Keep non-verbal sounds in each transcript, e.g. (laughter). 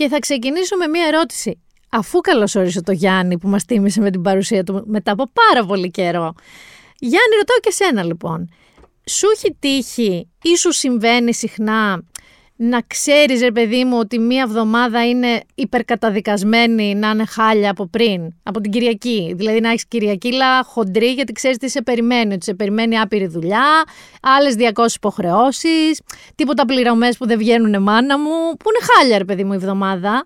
και θα ξεκινήσω με μία ερώτηση. Αφού καλωσόρισε το Γιάννη που μας τίμησε με την παρουσία του μετά από πάρα πολύ καιρό. Γιάννη, ρωτάω και σένα λοιπόν. Σου έχει τύχει ή σου συμβαίνει συχνά να ξέρεις ρε παιδί μου ότι μία εβδομάδα είναι υπερκαταδικασμένη να είναι χάλια από πριν, από την Κυριακή. Δηλαδή να έχεις Κυριακήλα χοντρή γιατί ξέρεις τι σε περιμένει, ότι σε περιμένει άπειρη δουλειά, άλλες 200 υποχρεώσεις, τίποτα πληρωμές που δεν βγαίνουν μάνα μου, που είναι χάλια ρε παιδί μου η εβδομάδα.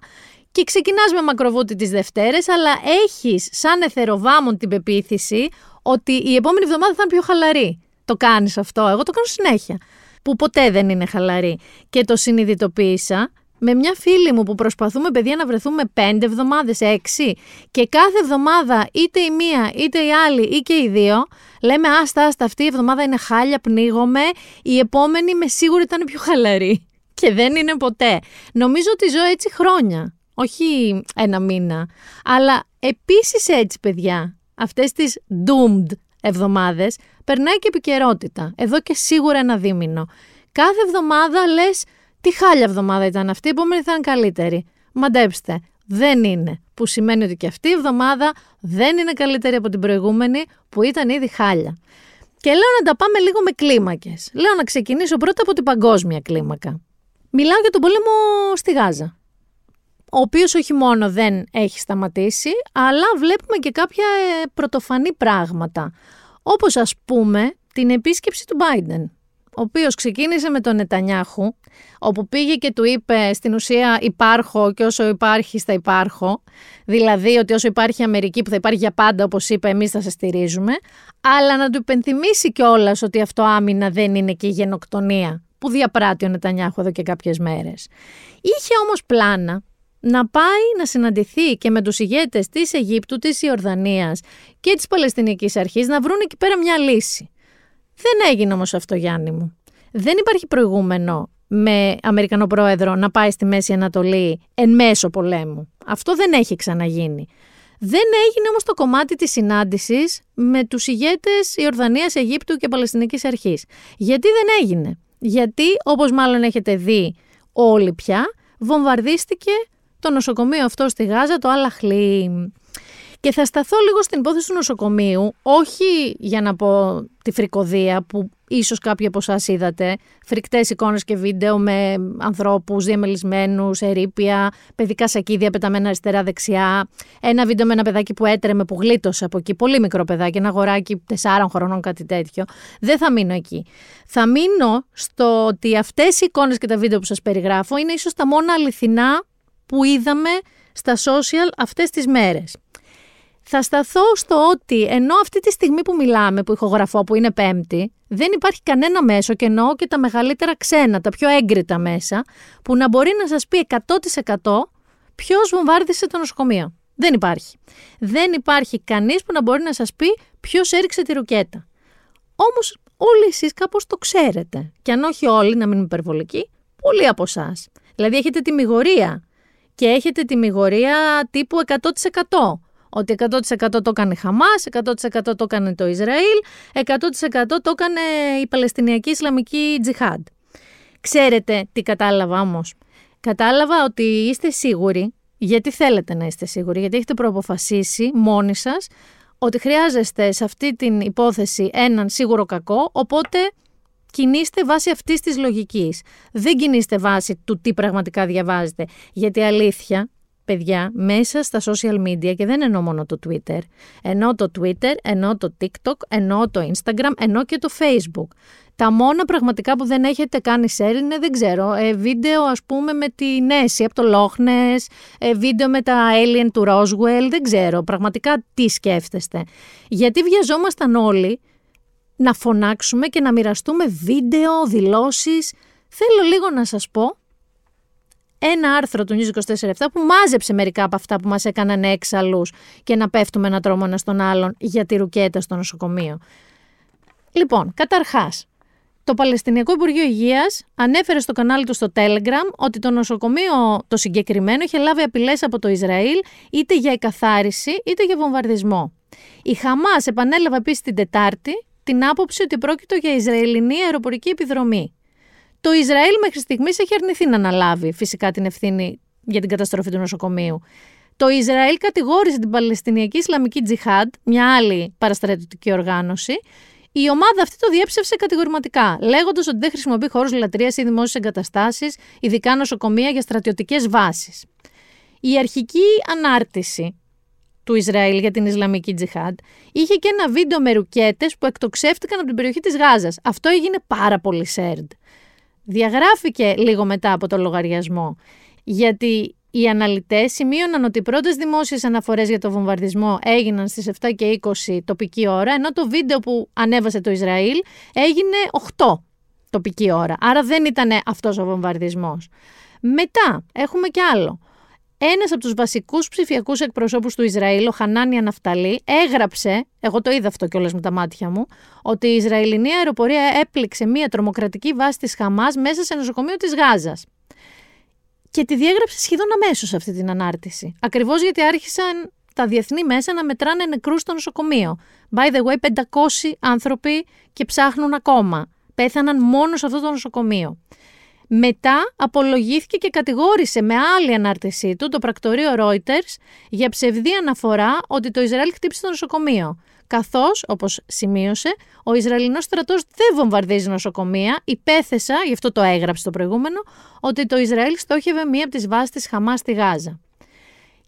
Και ξεκινάς με μακροβούτη τις Δευτέρες, αλλά έχεις σαν εθεροβάμων την πεποίθηση ότι η επόμενη εβδομάδα θα είναι πιο χαλαρή. Το κάνεις αυτό, εγώ το κάνω συνέχεια που ποτέ δεν είναι χαλαρή. Και το συνειδητοποίησα με μια φίλη μου που προσπαθούμε παιδιά να βρεθούμε πέντε εβδομάδες, έξι και κάθε εβδομάδα είτε η μία είτε η άλλη ή και οι δύο λέμε άστα άστα αυτή η εβδομάδα είναι χάλια, πνίγομαι, η επόμενη με σίγουρη ήταν πιο χαλαρή (laughs) και δεν είναι ποτέ. Νομίζω ότι ζω έτσι χρόνια, όχι ένα μήνα, αλλά επίσης έτσι παιδιά, αυτές τις doomed εβδομάδες, περνάει και επικαιρότητα. Εδώ και σίγουρα ένα δίμηνο. Κάθε εβδομάδα λες, τι χάλια εβδομάδα ήταν αυτή, η επόμενη θα είναι καλύτερη. Μαντέψτε, δεν είναι. Που σημαίνει ότι και αυτή η εβδομάδα δεν είναι καλύτερη από την προηγούμενη που ήταν ήδη χάλια. Και λέω να τα πάμε λίγο με κλίμακες. Λέω να ξεκινήσω πρώτα από την παγκόσμια κλίμακα. Μιλάω για τον πόλεμο στη Γάζα. Ο οποίος όχι μόνο δεν έχει σταματήσει, αλλά βλέπουμε και κάποια ε, πρωτοφανή πράγματα. Όπως ας πούμε την επίσκεψη του Biden, ο οποίος ξεκίνησε με τον Νετανιάχου, όπου πήγε και του είπε στην ουσία υπάρχω και όσο υπάρχει θα υπάρχω, δηλαδή ότι όσο υπάρχει η Αμερική που θα υπάρχει για πάντα όπως είπε εμείς θα σε στηρίζουμε, αλλά να του υπενθυμίσει κιόλας ότι αυτό άμυνα δεν είναι και η γενοκτονία που διαπράττει ο Νετανιάχου εδώ και κάποιες μέρες. Είχε όμως πλάνα να πάει να συναντηθεί και με τους ηγέτες της Αιγύπτου, της Ιορδανίας και της Παλαιστινικής Αρχής να βρουν εκεί πέρα μια λύση. Δεν έγινε όμως αυτό Γιάννη μου. Δεν υπάρχει προηγούμενο με Αμερικανό πρόεδρο να πάει στη Μέση Ανατολή εν μέσω πολέμου. Αυτό δεν έχει ξαναγίνει. Δεν έγινε όμως το κομμάτι της συνάντησης με τους ηγέτες Ιορδανίας, Αιγύπτου και Παλαιστινικής Αρχής. Γιατί δεν έγινε; Γιατί, όπως μάλλον έχετε δει όλοι πια, βομβαρδίστηκε το νοσοκομείο αυτό στη Γάζα, το Αλαχλή. Και θα σταθώ λίγο στην υπόθεση του νοσοκομείου, όχι για να πω τη φρικοδία που ίσως κάποιοι από εσάς είδατε, φρικτές εικόνες και βίντεο με ανθρώπους διαμελισμένους, ερήπια, παιδικά σακίδια πεταμένα αριστερά-δεξιά, ένα βίντεο με ένα παιδάκι που έτρεμε, που γλίτωσε από εκεί, πολύ μικρό παιδάκι, ένα αγοράκι τεσσάρων χρονών, κάτι τέτοιο. Δεν θα μείνω εκεί. Θα μείνω στο ότι αυτές οι εικόνες και τα βίντεο που σας περιγράφω είναι ίσως τα μόνα αληθινά που είδαμε στα social αυτές τις μέρες. Θα σταθώ στο ότι ενώ αυτή τη στιγμή που μιλάμε, που ηχογραφώ, που είναι πέμπτη, δεν υπάρχει κανένα μέσο και εννοώ και τα μεγαλύτερα ξένα, τα πιο έγκριτα μέσα, που να μπορεί να σας πει 100% ποιος βομβάρδισε το νοσοκομείο. Δεν υπάρχει. Δεν υπάρχει κανείς που να μπορεί να σας πει ποιος έριξε τη ρουκέτα. Όμως όλοι εσείς κάπως το ξέρετε. Και αν όχι όλοι, να μην είμαι υπερβολικοί, πολλοί από εσάς. Δηλαδή έχετε τη μηγορία και έχετε τη μηγορία τύπου 100%. Ότι 100% το έκανε η Χαμάς, 100% το έκανε το Ισραήλ, 100% το έκανε η Παλαιστινιακή Ισλαμική Τζιχάντ. Ξέρετε τι κατάλαβα όμως; Κατάλαβα ότι είστε σίγουροι, γιατί θέλετε να είστε σίγουροι, γιατί έχετε προαποφασίσει μόνοι σας ότι χρειάζεστε σε αυτή την υπόθεση έναν σίγουρο κακό, οπότε κινείστε βάσει αυτής της λογικής. Δεν κινείστε βάσει του τι πραγματικά διαβάζετε. Γιατί αλήθεια, παιδιά, μέσα στα social media και δεν εννοώ μόνο το Twitter, εννοώ το Twitter, εννοώ το TikTok, εννοώ το Instagram, εννοώ και το Facebook. Τα μόνα πραγματικά που δεν έχετε κάνει share είναι, δεν ξέρω, ε, βίντεο ας πούμε με τη Νέση από το Λόχνες, ε, βίντεο με τα Alien του Roswell, δεν ξέρω πραγματικά τι σκέφτεστε. Γιατί βιαζόμασταν όλοι να φωνάξουμε και να μοιραστούμε βίντεο, δηλώσεις. Θέλω λίγο να σας πω, ένα άρθρο του News 24-7 που μάζεψε μερικά από αυτά που μας έκαναν έξαλλους και να πέφτουμε ένα τρόμο ένα στον άλλον για τη ρουκέτα στο νοσοκομείο. Λοιπόν, καταρχάς, το Παλαιστινιακό Υπουργείο Υγείας ανέφερε στο κανάλι του στο Telegram ότι το νοσοκομείο το συγκεκριμένο είχε λάβει απειλές από το Ισραήλ είτε για εκαθάριση είτε για βομβαρδισμό. Η Χαμάς επανέλαβε επίσης την Τετάρτη την άποψη ότι πρόκειται για Ισραηλινή αεροπορική επιδρομή. Το Ισραήλ μέχρι στιγμής έχει αρνηθεί να αναλάβει φυσικά την ευθύνη για την καταστροφή του νοσοκομείου. Το Ισραήλ κατηγόρησε την Παλαιστινιακή Ισλαμική Τζιχάντ, μια άλλη παραστρατιωτική οργάνωση, η ομάδα αυτή το διέψευσε κατηγορηματικά, λέγοντας ότι δεν χρησιμοποιεί χώρους λατρείας ή δημόσιες εγκαταστάσεις, ειδικά νοσοκομεία για στρατιωτικές βάσεις. Η αρχική ανάρτηση του Ισραήλ για την Ισλαμική Τζιχάντ είχε και ένα βίντεο με ρουκέτες που εκτοξεύτηκαν από την περιοχή της Γάζας. Αυτό έγινε πάρα πολύ σέρντ. Διαγράφηκε λίγο μετά από το λογαριασμό, γιατί οι αναλυτές σημείωναν ότι οι πρώτες δημόσιες αναφορές για το βομβαρδισμό έγιναν στις 7 και 20 τοπική ώρα, ενώ το βίντεο που ανέβασε το Ισραήλ έγινε 8 τοπική ώρα. Άρα δεν ήταν αυτός ο βομβαρδισμός. Μετά έχουμε και άλλο. Ένας από τους βασικούς ψηφιακούς εκπροσώπους του Ισραήλ, ο Χανάνια Ναφταλή, έγραψε, εγώ το είδα αυτό κιόλας με τα μάτια μου, ότι η Ισραηλινή αεροπορία έπληξε μια τρομοκρατική βάση της Χαμάς μέσα σε νοσοκομείο της Γάζας και τη διέγραψε σχεδόν αμέσως αυτή την ανάρτηση. Ακριβώς γιατί άρχισαν τα διεθνή μέσα να μετράνε νεκρούς στο νοσοκομείο. By the way, 500 άνθρωποι και ψάχνουν ακόμα. Πέθαναν μόνο σε αυτό το νοσοκομείο. Μετά απολογήθηκε και κατηγόρησε με άλλη ανάρτησή του το πρακτορείο Reuters για ψευδή αναφορά ότι το Ισραήλ χτύπησε το νοσοκομείο. Καθώς, όπως σημείωσε, ο Ισραηλινός στρατός δεν βομβαρδίζει νοσοκομεία, υπέθεσα, γι' αυτό το έγραψε το προηγούμενο, ότι το Ισραήλ στόχευε μία από τις βάσεις της Χαμάς στη Γάζα.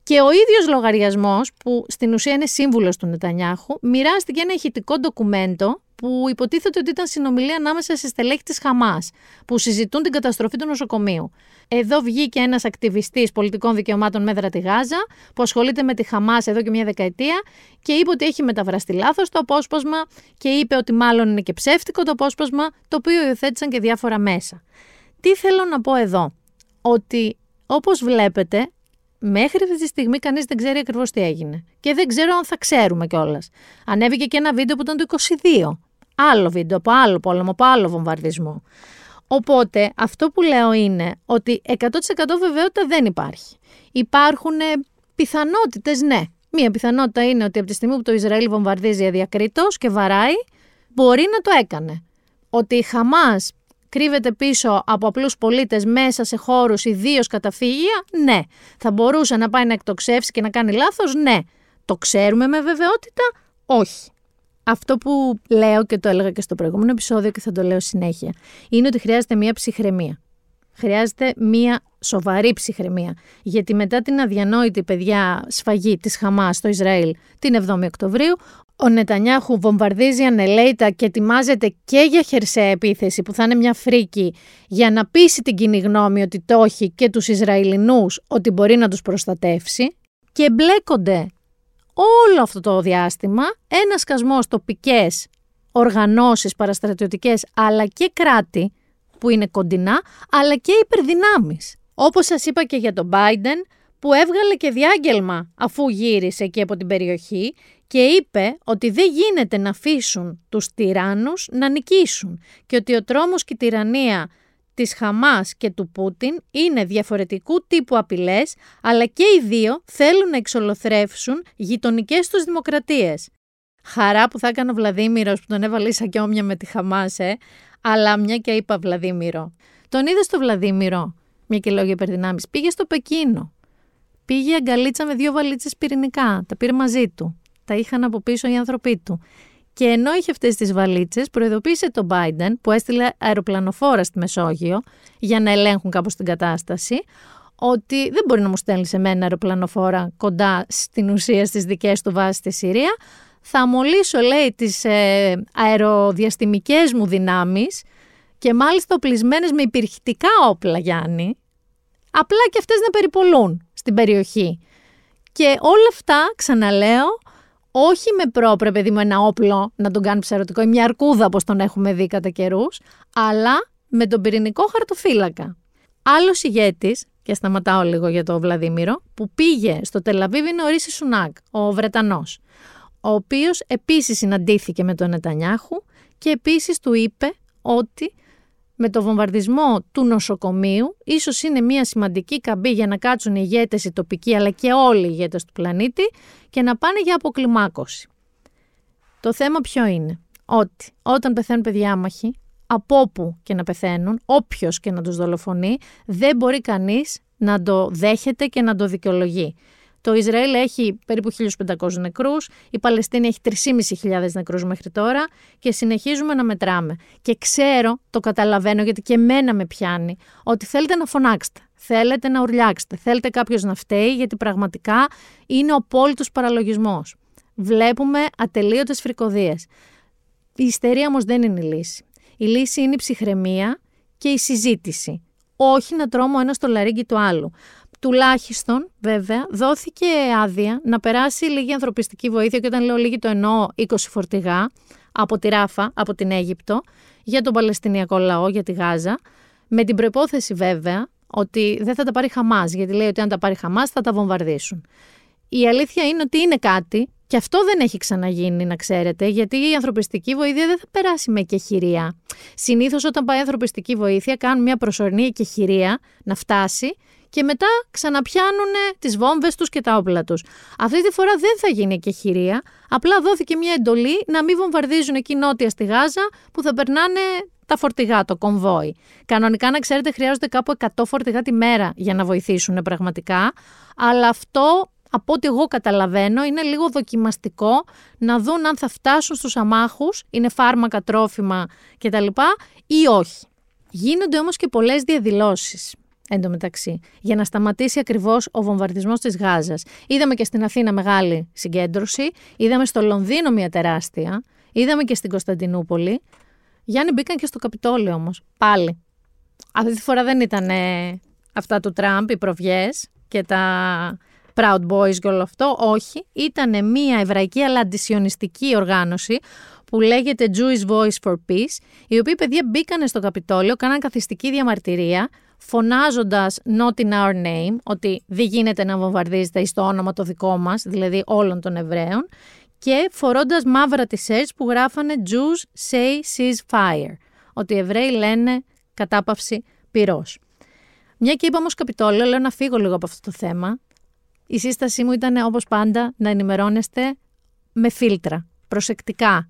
Και ο ίδιος λογαριασμός, που στην ουσία είναι σύμβουλος του Νετανιάχου, μοιράστηκε ένα ηχητικό ντοκουμέντο που υποτίθεται ότι ήταν συνομιλία ανάμεσα σε στελέχη της Χαμάς, που συζητούν την καταστροφή του νοσοκομείου. Εδώ βγήκε ένας ακτιβιστής πολιτικών δικαιωμάτων μέτρα τη Γάζα, που ασχολείται με τη Χαμάς εδώ και μια δεκαετία και είπε ότι έχει μεταφραστεί λάθος το απόσπασμα και είπε ότι μάλλον είναι και ψεύτικο το απόσπασμα, το οποίο υιοθέτησαν και διάφορα μέσα. Τι θέλω να πω εδώ, ότι όπως βλέπετε Μέχρι αυτή τη στιγμή κανείς δεν ξέρει ακριβώς τι έγινε. Και δεν ξέρω αν θα ξέρουμε κιόλας. Ανέβηκε και ένα βίντεο που ήταν το 22 άλλο βίντεο, από άλλο πόλεμο, από άλλο βομβαρδισμό. Οπότε αυτό που λέω είναι ότι 100% βεβαιότητα δεν υπάρχει. Υπάρχουν πιθανότητες, ναι. Μία πιθανότητα είναι ότι από τη στιγμή που το Ισραήλ βομβαρδίζει αδιακρίτως και βαράει, μπορεί να το έκανε. Ότι η Χαμάς κρύβεται πίσω από απλούς πολίτες μέσα σε χώρους ιδίως καταφύγια, ναι. Θα μπορούσε να πάει να εκτοξεύσει και να κάνει λάθος, ναι. Το ξέρουμε με βεβαιότητα, όχι. Αυτό που λέω και το έλεγα και στο προηγούμενο επεισόδιο και θα το λέω συνέχεια, είναι ότι χρειάζεται μία ψυχραιμία. Χρειάζεται μία σοβαρή ψυχραιμία. Γιατί μετά την αδιανόητη παιδιά σφαγή της Χαμάς στο Ισραήλ την 7η Οκτωβρίου, ο Νετανιάχου βομβαρδίζει ανελέητα και ετοιμάζεται και για χερσαία επίθεση που θα είναι μια φρίκη για να πείσει την κοινή γνώμη ότι το έχει και τους Ισραηλινούς ότι μπορεί να τους προστατεύσει και μπλέκονται όλο αυτό το διάστημα ένα σκασμός τοπικές οργανώσεις παραστρατιωτικές αλλά και κράτη που είναι κοντινά αλλά και υπερδυνάμεις. Όπως σας είπα και για τον Biden που έβγαλε και διάγγελμα αφού γύρισε και από την περιοχή και είπε ότι δεν γίνεται να αφήσουν τους τυράννους να νικήσουν και ότι ο τρόμος και η τυραννία της Χαμάς και του Πούτιν είναι διαφορετικού τύπου απειλές, αλλά και οι δύο θέλουν να εξολοθρεύσουν γειτονικές τους δημοκρατίες. Χαρά που θα έκανε ο Βλαδίμηρος που τον έβαλε ίσα και όμοια με τη Χαμάς, ε, αλλά μια και είπα Βλαδίμηρο. Τον είδες στο Βλαδίμηρο, μια και λόγια υπερδυνάμεις, πήγε στο Πεκίνο. Πήγε αγκαλίτσα με δύο βαλίτσες πυρηνικά, τα πήρε μαζί του. Τα είχαν από πίσω οι άνθρωποι του. Και ενώ είχε αυτές τις βαλίτσες, προειδοποίησε τον Biden, που έστειλε αεροπλανοφόρα στη Μεσόγειο για να ελέγχουν κάπως την κατάσταση, ότι δεν μπορεί να μου στέλνεις σε μένα αεροπλανοφόρα κοντά στην ουσία στις δικές του βάσεις στη Συρία. Θα μολύσω, λέει, τις ε, αεροδιαστημικές μου δυνάμεις και μάλιστα οπλισμένες με υπηρχητικά όπλα, Γιάννη. Απλά και αυτές να περιπολούν στην περιοχή. Και όλα αυτά, ξαναλέω, όχι με πρόπρε, παιδί μου, ένα όπλο να τον κάνει ψαρωτικό ή μια αρκούδα όπως τον έχουμε δει κατά καιρούς, αλλά με τον πυρηνικό χαρτοφύλακα. Άλλος ηγέτης, και σταματάω λίγο για το Βλαδίμηρο, που πήγε στο Τελαβίβι είναι ο Ρίση Σουνάκ, ο Βρετανός, ο οποίος επίσης συναντήθηκε με τον Νετανιάχου και επίσης του είπε ότι με το βομβαρδισμό του νοσοκομείου ίσως είναι μια σημαντική καμπή για να κάτσουν οι ηγέτες οι τοπικοί αλλά και όλοι οι ηγέτες του πλανήτη και να πάνε για αποκλιμάκωση. Το θέμα ποιο είναι, ότι όταν πεθαίνουν παιδιά άμαχοι, από όπου και να πεθαίνουν, όποιος και να τους δολοφονεί, δεν μπορεί κανείς να το δέχεται και να το δικαιολογεί. Το Ισραήλ έχει περίπου 1.500 νεκρούς, η Παλαιστίνη έχει 3.500 νεκρούς μέχρι τώρα και συνεχίζουμε να μετράμε. Και ξέρω, το καταλαβαίνω γιατί και εμένα με πιάνει, ότι θέλετε να φωνάξετε, θέλετε να ουρλιάξετε, θέλετε κάποιος να φταίει γιατί πραγματικά είναι ο πόλητος παραλογισμός. Βλέπουμε ατελείωτες φρικοδίες. Η ιστερία όμως δεν είναι η λύση. Η λύση είναι η ψυχραιμία και η συζήτηση. Όχι να τρώμε ένας στο λαρίγκι του άλλου. Τουλάχιστον, βέβαια, δόθηκε άδεια να περάσει λίγη ανθρωπιστική βοήθεια και όταν λέω λίγη το εννοώ 20 φορτηγά από τη Ράφα, από την Αίγυπτο, για τον Παλαιστινιακό λαό, για τη Γάζα, με την προπόθεση βέβαια ότι δεν θα τα πάρει Χαμάς, γιατί λέει ότι αν τα πάρει Χαμάς θα τα βομβαρδίσουν. Η αλήθεια είναι ότι είναι κάτι και αυτό δεν έχει ξαναγίνει, να ξέρετε, γιατί η ανθρωπιστική βοήθεια δεν θα περάσει με εκεχηρία. Συνήθως, όταν πάει η ανθρωπιστική βοήθεια, κάνουν μια προσωρινή εκεχηρία να φτάσει και μετά ξαναπιάνουν τις βόμβες τους και τα όπλα τους. Αυτή τη φορά δεν θα γίνει εκεχηρία. Απλά δόθηκε μια εντολή να μην βομβαρδίζουν εκεί νότια στη Γάζα που θα περνάνε τα φορτηγά, το κομβόι. Κανονικά, να ξέρετε, χρειάζονται κάπου 100 φορτηγά τη μέρα για να βοηθήσουν πραγματικά. Αλλά αυτό από ό,τι εγώ καταλαβαίνω, είναι λίγο δοκιμαστικό να δουν αν θα φτάσουν στους αμάχους, είναι φάρμακα, τρόφιμα κτλ. ή όχι. Γίνονται όμως και πολλές διαδηλώσεις εντωμεταξύ, για να σταματήσει ακριβώς ο βομβαρδισμός της Γάζας. Είδαμε και στην Αθήνα μεγάλη συγκέντρωση, είδαμε στο Λονδίνο μια τεράστια, είδαμε και στην Κωνσταντινούπολη. Γιάννη μπήκαν και στο Καπιτόλιο όμως, πάλι. Αυτή τη φορά δεν ήταν αυτά του Τραμπ, οι προβιές και τα Proud Boys και όλο αυτό. Όχι, ήταν μια εβραϊκή αλλά αντισιωνιστική οργάνωση που λέγεται Jewish Voice for Peace, οι οποίοι παιδιά μπήκαν στο Καπιτόλιο, κάναν καθιστική διαμαρτυρία, φωνάζοντας not in our name, ότι δεν γίνεται να βομβαρδίζεται στο όνομα το δικό μας, δηλαδή όλων των Εβραίων, και φορώντας μαύρα t-shirts που γράφανε Jews say ceasefire, ότι οι Εβραίοι λένε κατάπαυση πυρός. Μια και είπα όμως Καπιτόλιο, λέω να φύγω λίγο από αυτό το θέμα, η σύστασή μου ήταν όπως πάντα να ενημερώνεστε με φίλτρα, προσεκτικά.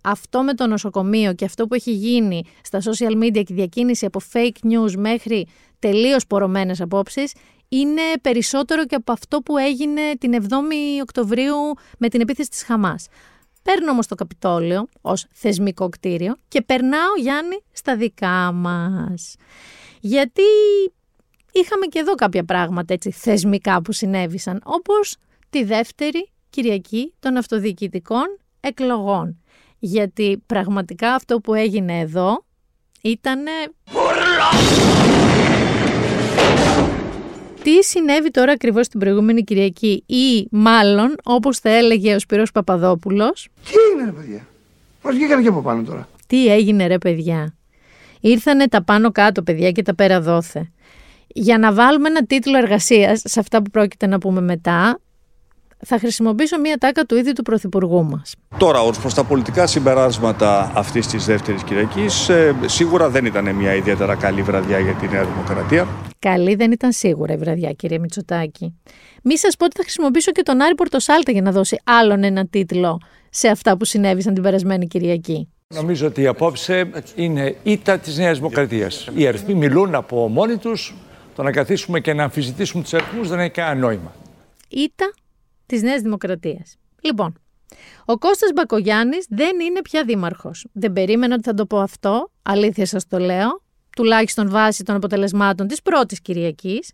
Αυτό με το νοσοκομείο και αυτό που έχει γίνει στα social media και η διακίνηση από fake news μέχρι τελείως πορωμένες απόψεις είναι περισσότερο και από αυτό που έγινε την 7η Οκτωβρίου με την επίθεση της Χαμάς. Παίρνω όμως το Καπιτόλιο ως θεσμικό κτίριο και περνάω Γιάννη στα δικά μας. Γιατί είχαμε και εδώ κάποια πράγματα έτσι θεσμικά που συνέβησαν, όπως τη δεύτερη Κυριακή των αυτοδιοικητικών εκλογών. Γιατί πραγματικά αυτό που έγινε εδώ ήταν... Τι συνέβη τώρα ακριβώς την προηγούμενη Κυριακή ή μάλλον όπως θα έλεγε ο Σπυρός Παπαδόπουλος... Τι έγινε ρε παιδιά, πώς βγήκανε και από πάνω τώρα; Τι έγινε ρε παιδιά; Ήρθανε τα πάνω κάτω παιδιά και τα πέρα δόθε για να βάλουμε ένα τίτλο εργασίας σε αυτά που πρόκειται να πούμε μετά, θα χρησιμοποιήσω μία τάκα του ίδιου του Πρωθυπουργού μας. Τώρα, ως προς τα πολιτικά συμπεράσματα αυτής της δεύτερης Κυριακής, ε, σίγουρα δεν ήταν μια ιδιαίτερα καλή βραδιά για τη Νέα Δημοκρατία. Καλή δεν ήταν σίγουρα η βραδιά, κύριε Μητσοτάκη. Μη σας πω ότι θα χρησιμοποιήσω και τον Άρη Πορτοσάλτα για να δώσει άλλον ένα τίτλο σε αυτά που συνέβησαν την περασμένη Κυριακή. Νομίζω ότι απόψε είναι ήττα της Νέας Δημοκρατίας. Οι αριθμοί μιλούν από μόνοι τους το να καθίσουμε και να αμφισβητήσουμε τους αριθμούς δεν έχει κανένα νόημα. Ήτα της Νέας Δημοκρατίας. Λοιπόν, ο Κώστας Μπακογιάννης δεν είναι πια δήμαρχος. Δεν περίμενα ότι θα το πω αυτό, αλήθεια σας το λέω, τουλάχιστον βάσει των αποτελεσμάτων της πρώτης Κυριακής.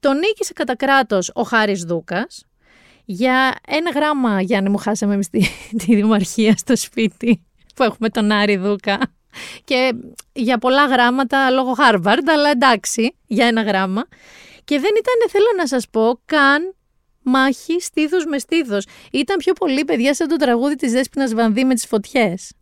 Τον νίκησε κατά κράτος ο Χάρης Δούκας. Για ένα γράμμα, Γιάννη μου, χάσαμε εμείς τη, τη δημαρχία στο σπίτι που έχουμε τον Άρη Δούκα και για πολλά γράμματα λόγω Harvard, αλλά εντάξει, για ένα γράμμα. Και δεν ήταν, θέλω να σας πω, καν μάχη στήθος με στήθος. Ήταν πιο πολύ παιδιά σαν το τραγούδι της Δέσπινας βανδί με τις φωτιές.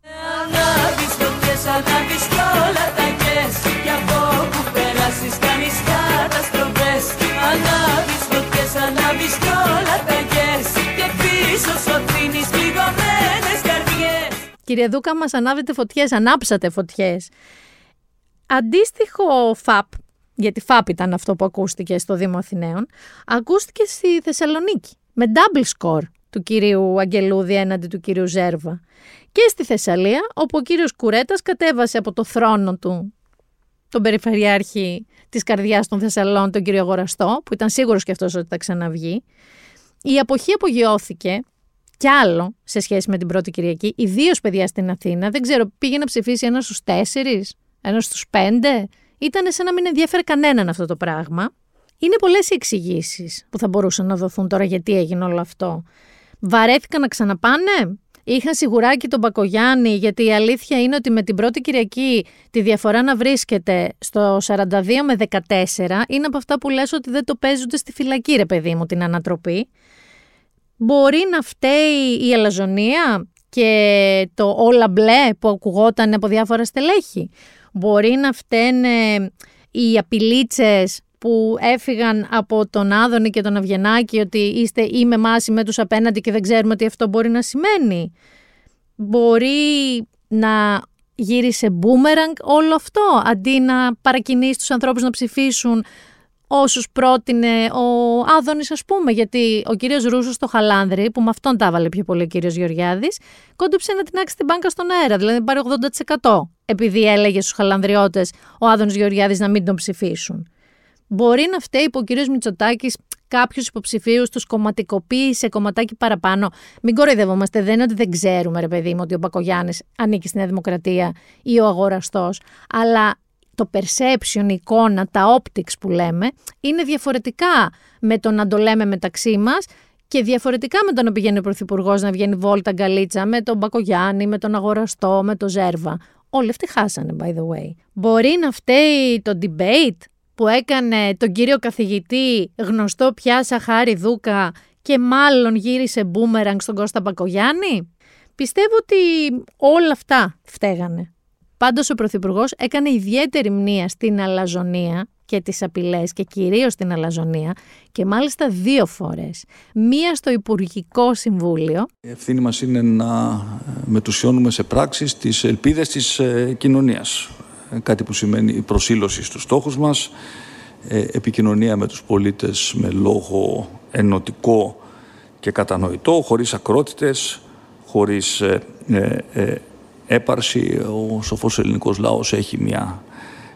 Κύριε Δούκα, μας ανάβετε φωτιές, ανάψατε φωτιές. Αντίστοιχο ΦΑΠ γιατί ΦΑΠ ήταν αυτό που ακούστηκε στο Δήμο Αθηναίων, ακούστηκε στη Θεσσαλονίκη με double score του κυρίου Αγγελούδη έναντι του κυρίου Ζέρβα. Και στη Θεσσαλία, όπου ο κύριος Κουρέτας κατέβασε από το θρόνο του τον περιφερειάρχη της καρδιάς των Θεσσαλών, τον κύριο Αγοραστό, που ήταν σίγουρος και αυτός ότι θα ξαναβγεί. Η αποχή απογειώθηκε κι άλλο σε σχέση με την πρώτη Κυριακή, ιδίως παιδιά στην Αθήνα. Δεν ξέρω, πήγε να ψηφίσει ένας στους τέσσερις, ένας στους πέντε; Ήταν σαν να μην ενδιαφέρει κανέναν αυτό το πράγμα. Είναι πολλές οι εξηγήσεις που θα μπορούσαν να δοθούν τώρα γιατί έγινε όλο αυτό. Βαρέθηκαν να ξαναπάνε; Είχαν σιγουράκι τον Μπακογιάννη, γιατί η αλήθεια είναι ότι με την πρώτη Κυριακή τη διαφορά να βρίσκεται στο 42 με 14 είναι από αυτά που λες ότι δεν το παίζονται στη φυλακή, ρε παιδί μου, την ανατροπή. Μπορεί να φταίει η αλαζονία και το όλα μπλε που ακουγόταν από διάφορα στελέχη; Μπορεί να φταίνε οι απειλίτσες που έφυγαν από τον Άδωνη και τον Αυγενάκη ότι είστε ή με εμάς ή με τους απέναντι και δεν ξέρουμε τι αυτό μπορεί να σημαίνει. Μπορεί να γύρισε μπούμεραγκ όλο αυτό αντί να παρακινήσει τους ανθρώπους να ψηφίσουν όσους πρότεινε ο Άδωνης ας πούμε, γιατί ο κύριος Ρούσος στο Χαλάνδρη, που με αυτόν τα έβαλε πιο πολύ ο κύριος Γεωργιάδης, κόντουψε να την άξει την μπάνκα στον αέρα, δηλαδή να πάρει 80% επειδή έλεγε στους Χαλανδριώτες ο Άδωνης Γεωργιάδης να μην τον ψηφίσουν. Μπορεί να φταίει που ο κύριος Μητσοτάκης κάποιους υποψηφίους τους κομματικοποίησε κομματάκι παραπάνω. Μην κοροϊδευόμαστε, δεν είναι ότι δεν ξέρουμε, ρε παιδί μου, ότι ο Μπακογιάννης ανήκει στη Νέα Δημοκρατία ή ο αγοραστός. Αλλά το perception, η εικόνα, τα optics που λέμε, είναι διαφορετικά με το να το λέμε μεταξύ μας και διαφορετικά με το να πηγαίνει ο Πρωθυπουργός να βγαίνει βόλτα γκαλίτσα με τον Μπακογιάννη, με τον Αγοραστό, με τον Ζέρβα. Όλοι αυτοί χάσανε, by the way. Μπορεί να φταίει το debate που έκανε τον κύριο καθηγητή γνωστό πια Σαχάρη Δούκα και μάλλον γύρισε μπούμεραγκ στον Κώστα Μπακογιάννη; Πιστεύω ότι όλα αυτά φταίγανε. Πάντως ο Πρωθυπουργός έκανε ιδιαίτερη μνήα στην αλαζονία και τις απειλές και κυρίως στην αλαζονία και μάλιστα δύο φορές. Μία στο Υπουργικό Συμβούλιο. Η ευθύνη μας είναι να μετουσιώνουμε σε πράξεις τις ελπίδες της ε, κοινωνίας. Ε, κάτι που σημαίνει η προσήλωση στους στόχους μας, ε, επικοινωνία με τους πολίτες με λόγο ενωτικό και κατανοητό, χωρίς ακρότητες, χωρίς έπαρση. Ο σοφός ελληνικός λαός έχει μια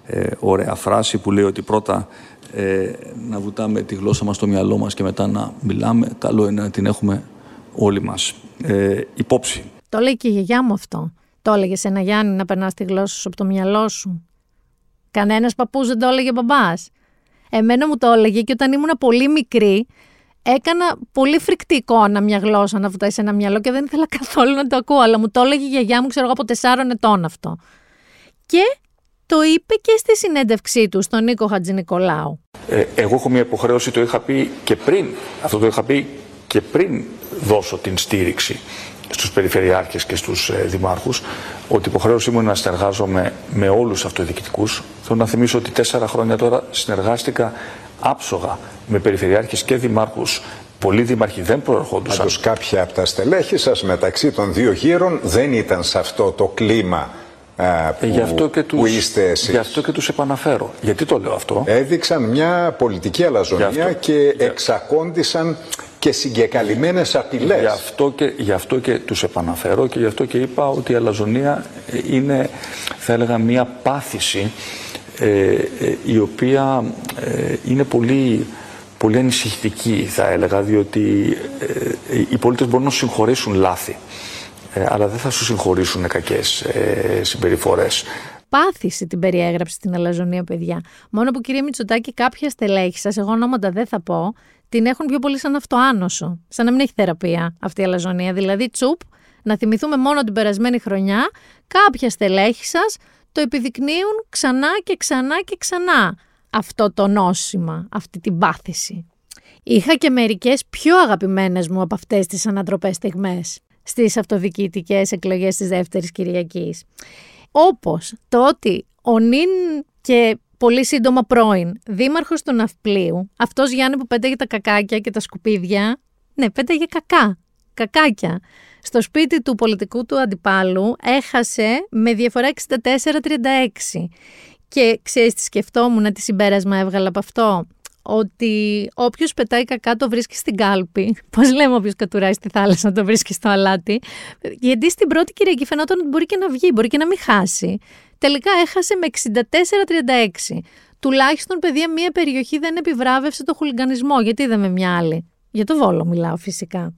ε, ωραία φράση που λέει ότι πρώτα ε, να βουτάμε τη γλώσσα μας στο μυαλό μας και μετά να μιλάμε. Καλό είναι να την έχουμε όλοι μας ε, υπόψη. Το λέει και η γιαγιά μου αυτό. Το έλεγε σε ένα Γιάννη να περνάς τη γλώσσα σου από το μυαλό σου. Κανένας παππούς δεν το έλεγε μπαμπάς. Εμένα μου το έλεγε και όταν ήμουν πολύ μικρή, έκανα πολύ φρικτή εικόνα μια γλώσσα να βουτάει σε ένα μυαλό και δεν ήθελα καθόλου να το ακούω. Αλλά μου το έλεγε η γιαγιά μου, ξέρω εγώ, από τεσσάρων ετών αυτό. Και το είπε και στη συνέντευξή του στον Νίκο Χατζηνικολάου. Ε, εγώ έχω μια υποχρέωση, το είχα πει και πριν. Αυτό το είχα πει και πριν δώσω την στήριξη στους περιφερειάρχες και στους ε, δημάρχους ότι η υποχρέωσή μου είναι να συνεργάζομαι με όλους τους αυτοδιοικητικούς. Θέλω να θυμίσω ότι τέσσερα χρόνια τώρα συνεργάστηκα άψογα με περιφερειάρχες και δημάρχους Πολλοί δήμαρχοι δεν προερχόντουσαν. Πάντως κάποια από τα στελέχη σας μεταξύ των δύο γύρων δεν ήταν σε αυτό το κλίμα ε, που, γι αυτό και τους, που είστε εσείς. Γι' αυτό και τους επαναφέρω. Γιατί το λέω αυτό; Έδειξαν μια πολιτική αλαζονία και εξακόντησαν και συγκεκαλυμμένες απειλές. Γι' αυτό, και, γι αυτό και τους επαναφέρω και γι' αυτό και είπα ότι η αλαζονία είναι, θα έλεγα, μια πάθηση ε, ε, η οποία ε, είναι πολύ, πολύ ανησυχητική θα έλεγα διότι οι πολίτες μπορούν να συγχωρήσουν λάθη αλλά δεν θα σου συγχωρήσουν κακές συμπεριφορές. Πάθηση την περιέγραψε στην αλαζονία, παιδιά. Μόνο που κυρία Μητσοτάκη, κάποια στελέχη σας, εγώ ονόματα δεν θα πω, την έχουν πιο πολύ σαν αυτοάνωσο. Σαν να μην έχει θεραπεία αυτή η αλαζονία. Δηλαδή, τσουπ, να θυμηθούμε μόνο την περασμένη χρονιά, κάποια στελέχη σας το επιδεικνύουν ξανά και ξανά και ξανά αυτό το νόσημα, αυτή την πάθηση. Είχα και μερικές πιο αγαπημένες μου από αυτές τις ανατροπές στιγμές στις αυτοδιοικητικές εκλογές της δεύτερης Κυριακής. Όπως το ότι ο νυν και πολύ σύντομα πρώην, δήμαρχος του Ναυπλίου, αυτός Γιάννη που πέταγε τα κακάκια και τα σκουπίδια, ναι, πέταγε κακά, κακάκια. Στο σπίτι του πολιτικού του αντιπάλου έχασε με διαφορά 64-36. Και ξέρεις τι σκεφτόμουν, τι συμπέρασμα έβγαλα από αυτό; Ότι όποιος πετάει κακά το βρίσκει στην κάλπη. (laughs) Πώς λέμε, όποιος κατουράει στη θάλασσα το βρίσκει στο αλάτι. Γιατί στην πρώτη Κυριακή φαινόταν ότι μπορεί και να βγει, μπορεί και να μην χάσει. Τελικά έχασε με 64-36. Τουλάχιστον, παιδιά, μία περιοχή δεν επιβράβευσε το χουλιγανισμό. Γιατί είδαμε μια άλλη; Για το Βόλο μιλάω φυσικά.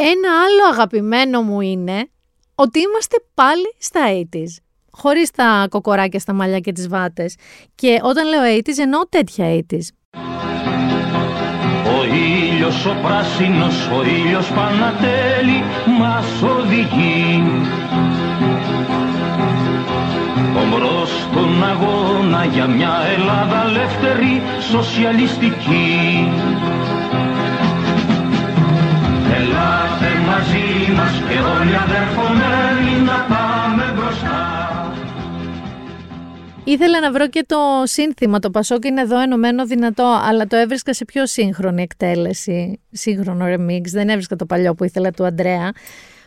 Ένα άλλο αγαπημένο μου είναι ότι είμαστε πάλι στα 80's. Χωρίς τα κοκοράκια στα μαλλιά και τις βάτες. Και όταν λέω 80's εννοώ τέτοια 80's. Ο ήλιος ο πράσινος, ο ήλιος Πανατέλη μας οδηγεί Ομπρός στον αγώνα για μια Ελλάδα ελεύθερη, σοσιαλιστική μας και όλοι αδερφομένοι να πάμε μπροστά Ήθελα να βρω και το σύνθημα. Το Πασόκ είναι εδώ ενωμένο δυνατό, αλλά το έβρισκα σε πιο σύγχρονη εκτέλεση. Σύγχρονο remix. Δεν έβρισκα το παλιό που ήθελα του Αντρέα.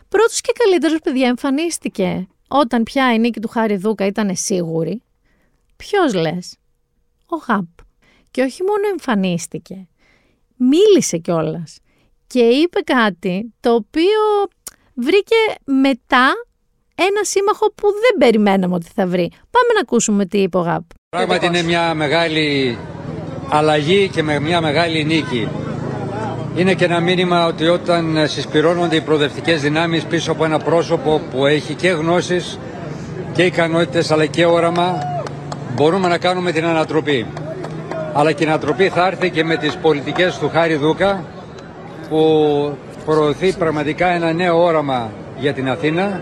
Πρώτος και καλύτερος, παιδιά, εμφανίστηκε όταν πια η νίκη του Χάρη Δούκα ήταν σίγουρη. Ποιος λες, ο Γαπ. Και όχι μόνο εμφανίστηκε, μίλησε κιόλας. Και είπε κάτι το οποίο βρήκε μετά ένα σύμμαχο που δεν περιμέναμε ότι θα βρει. Πάμε να ακούσουμε τι είπε ο ΓΑΠ. Πράγματι είναι μια μεγάλη αλλαγή και με μια μεγάλη νίκη. Είναι και ένα μήνυμα ότι όταν συσπηρώνονται οι προοδευτικές δυνάμεις πίσω από ένα πρόσωπο που έχει και γνώσεις και ικανότητες αλλά και όραμα μπορούμε να κάνουμε την ανατροπή. Αλλά και η ανατροπή θα έρθει και με τις πολιτικές του Χάρη Δούκα που προωθεί πραγματικά ένα νέο όραμα για την Αθήνα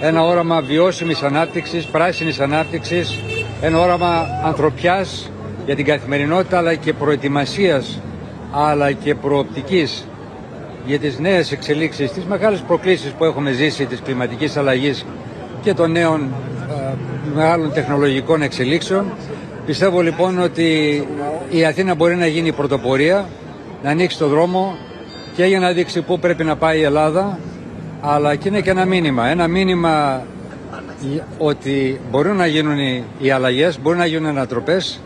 ένα όραμα βιώσιμης ανάπτυξης, πράσινης ανάπτυξης, ένα όραμα ανθρωπιάς για την καθημερινότητα αλλά και προετοιμασίας αλλά και προοπτικής για τις νέες εξελίξεις, τις μεγάλες προκλήσεις που έχουμε ζήσει της κλιματικής αλλαγής και των νέων ε, μεγάλων τεχνολογικών εξελίξεων. Πιστεύω λοιπόν ότι η Αθήνα μπορεί να γίνει πρωτοπορία, να ανοίξει το δρόμο και για να δείξει πού πρέπει να πάει η Ελλάδα αλλά και είναι και ένα μήνυμα. Ένα μήνυμα ότι μπορούν να γίνουν οι αλλαγές, μπορούν να γίνουν ανατροπές.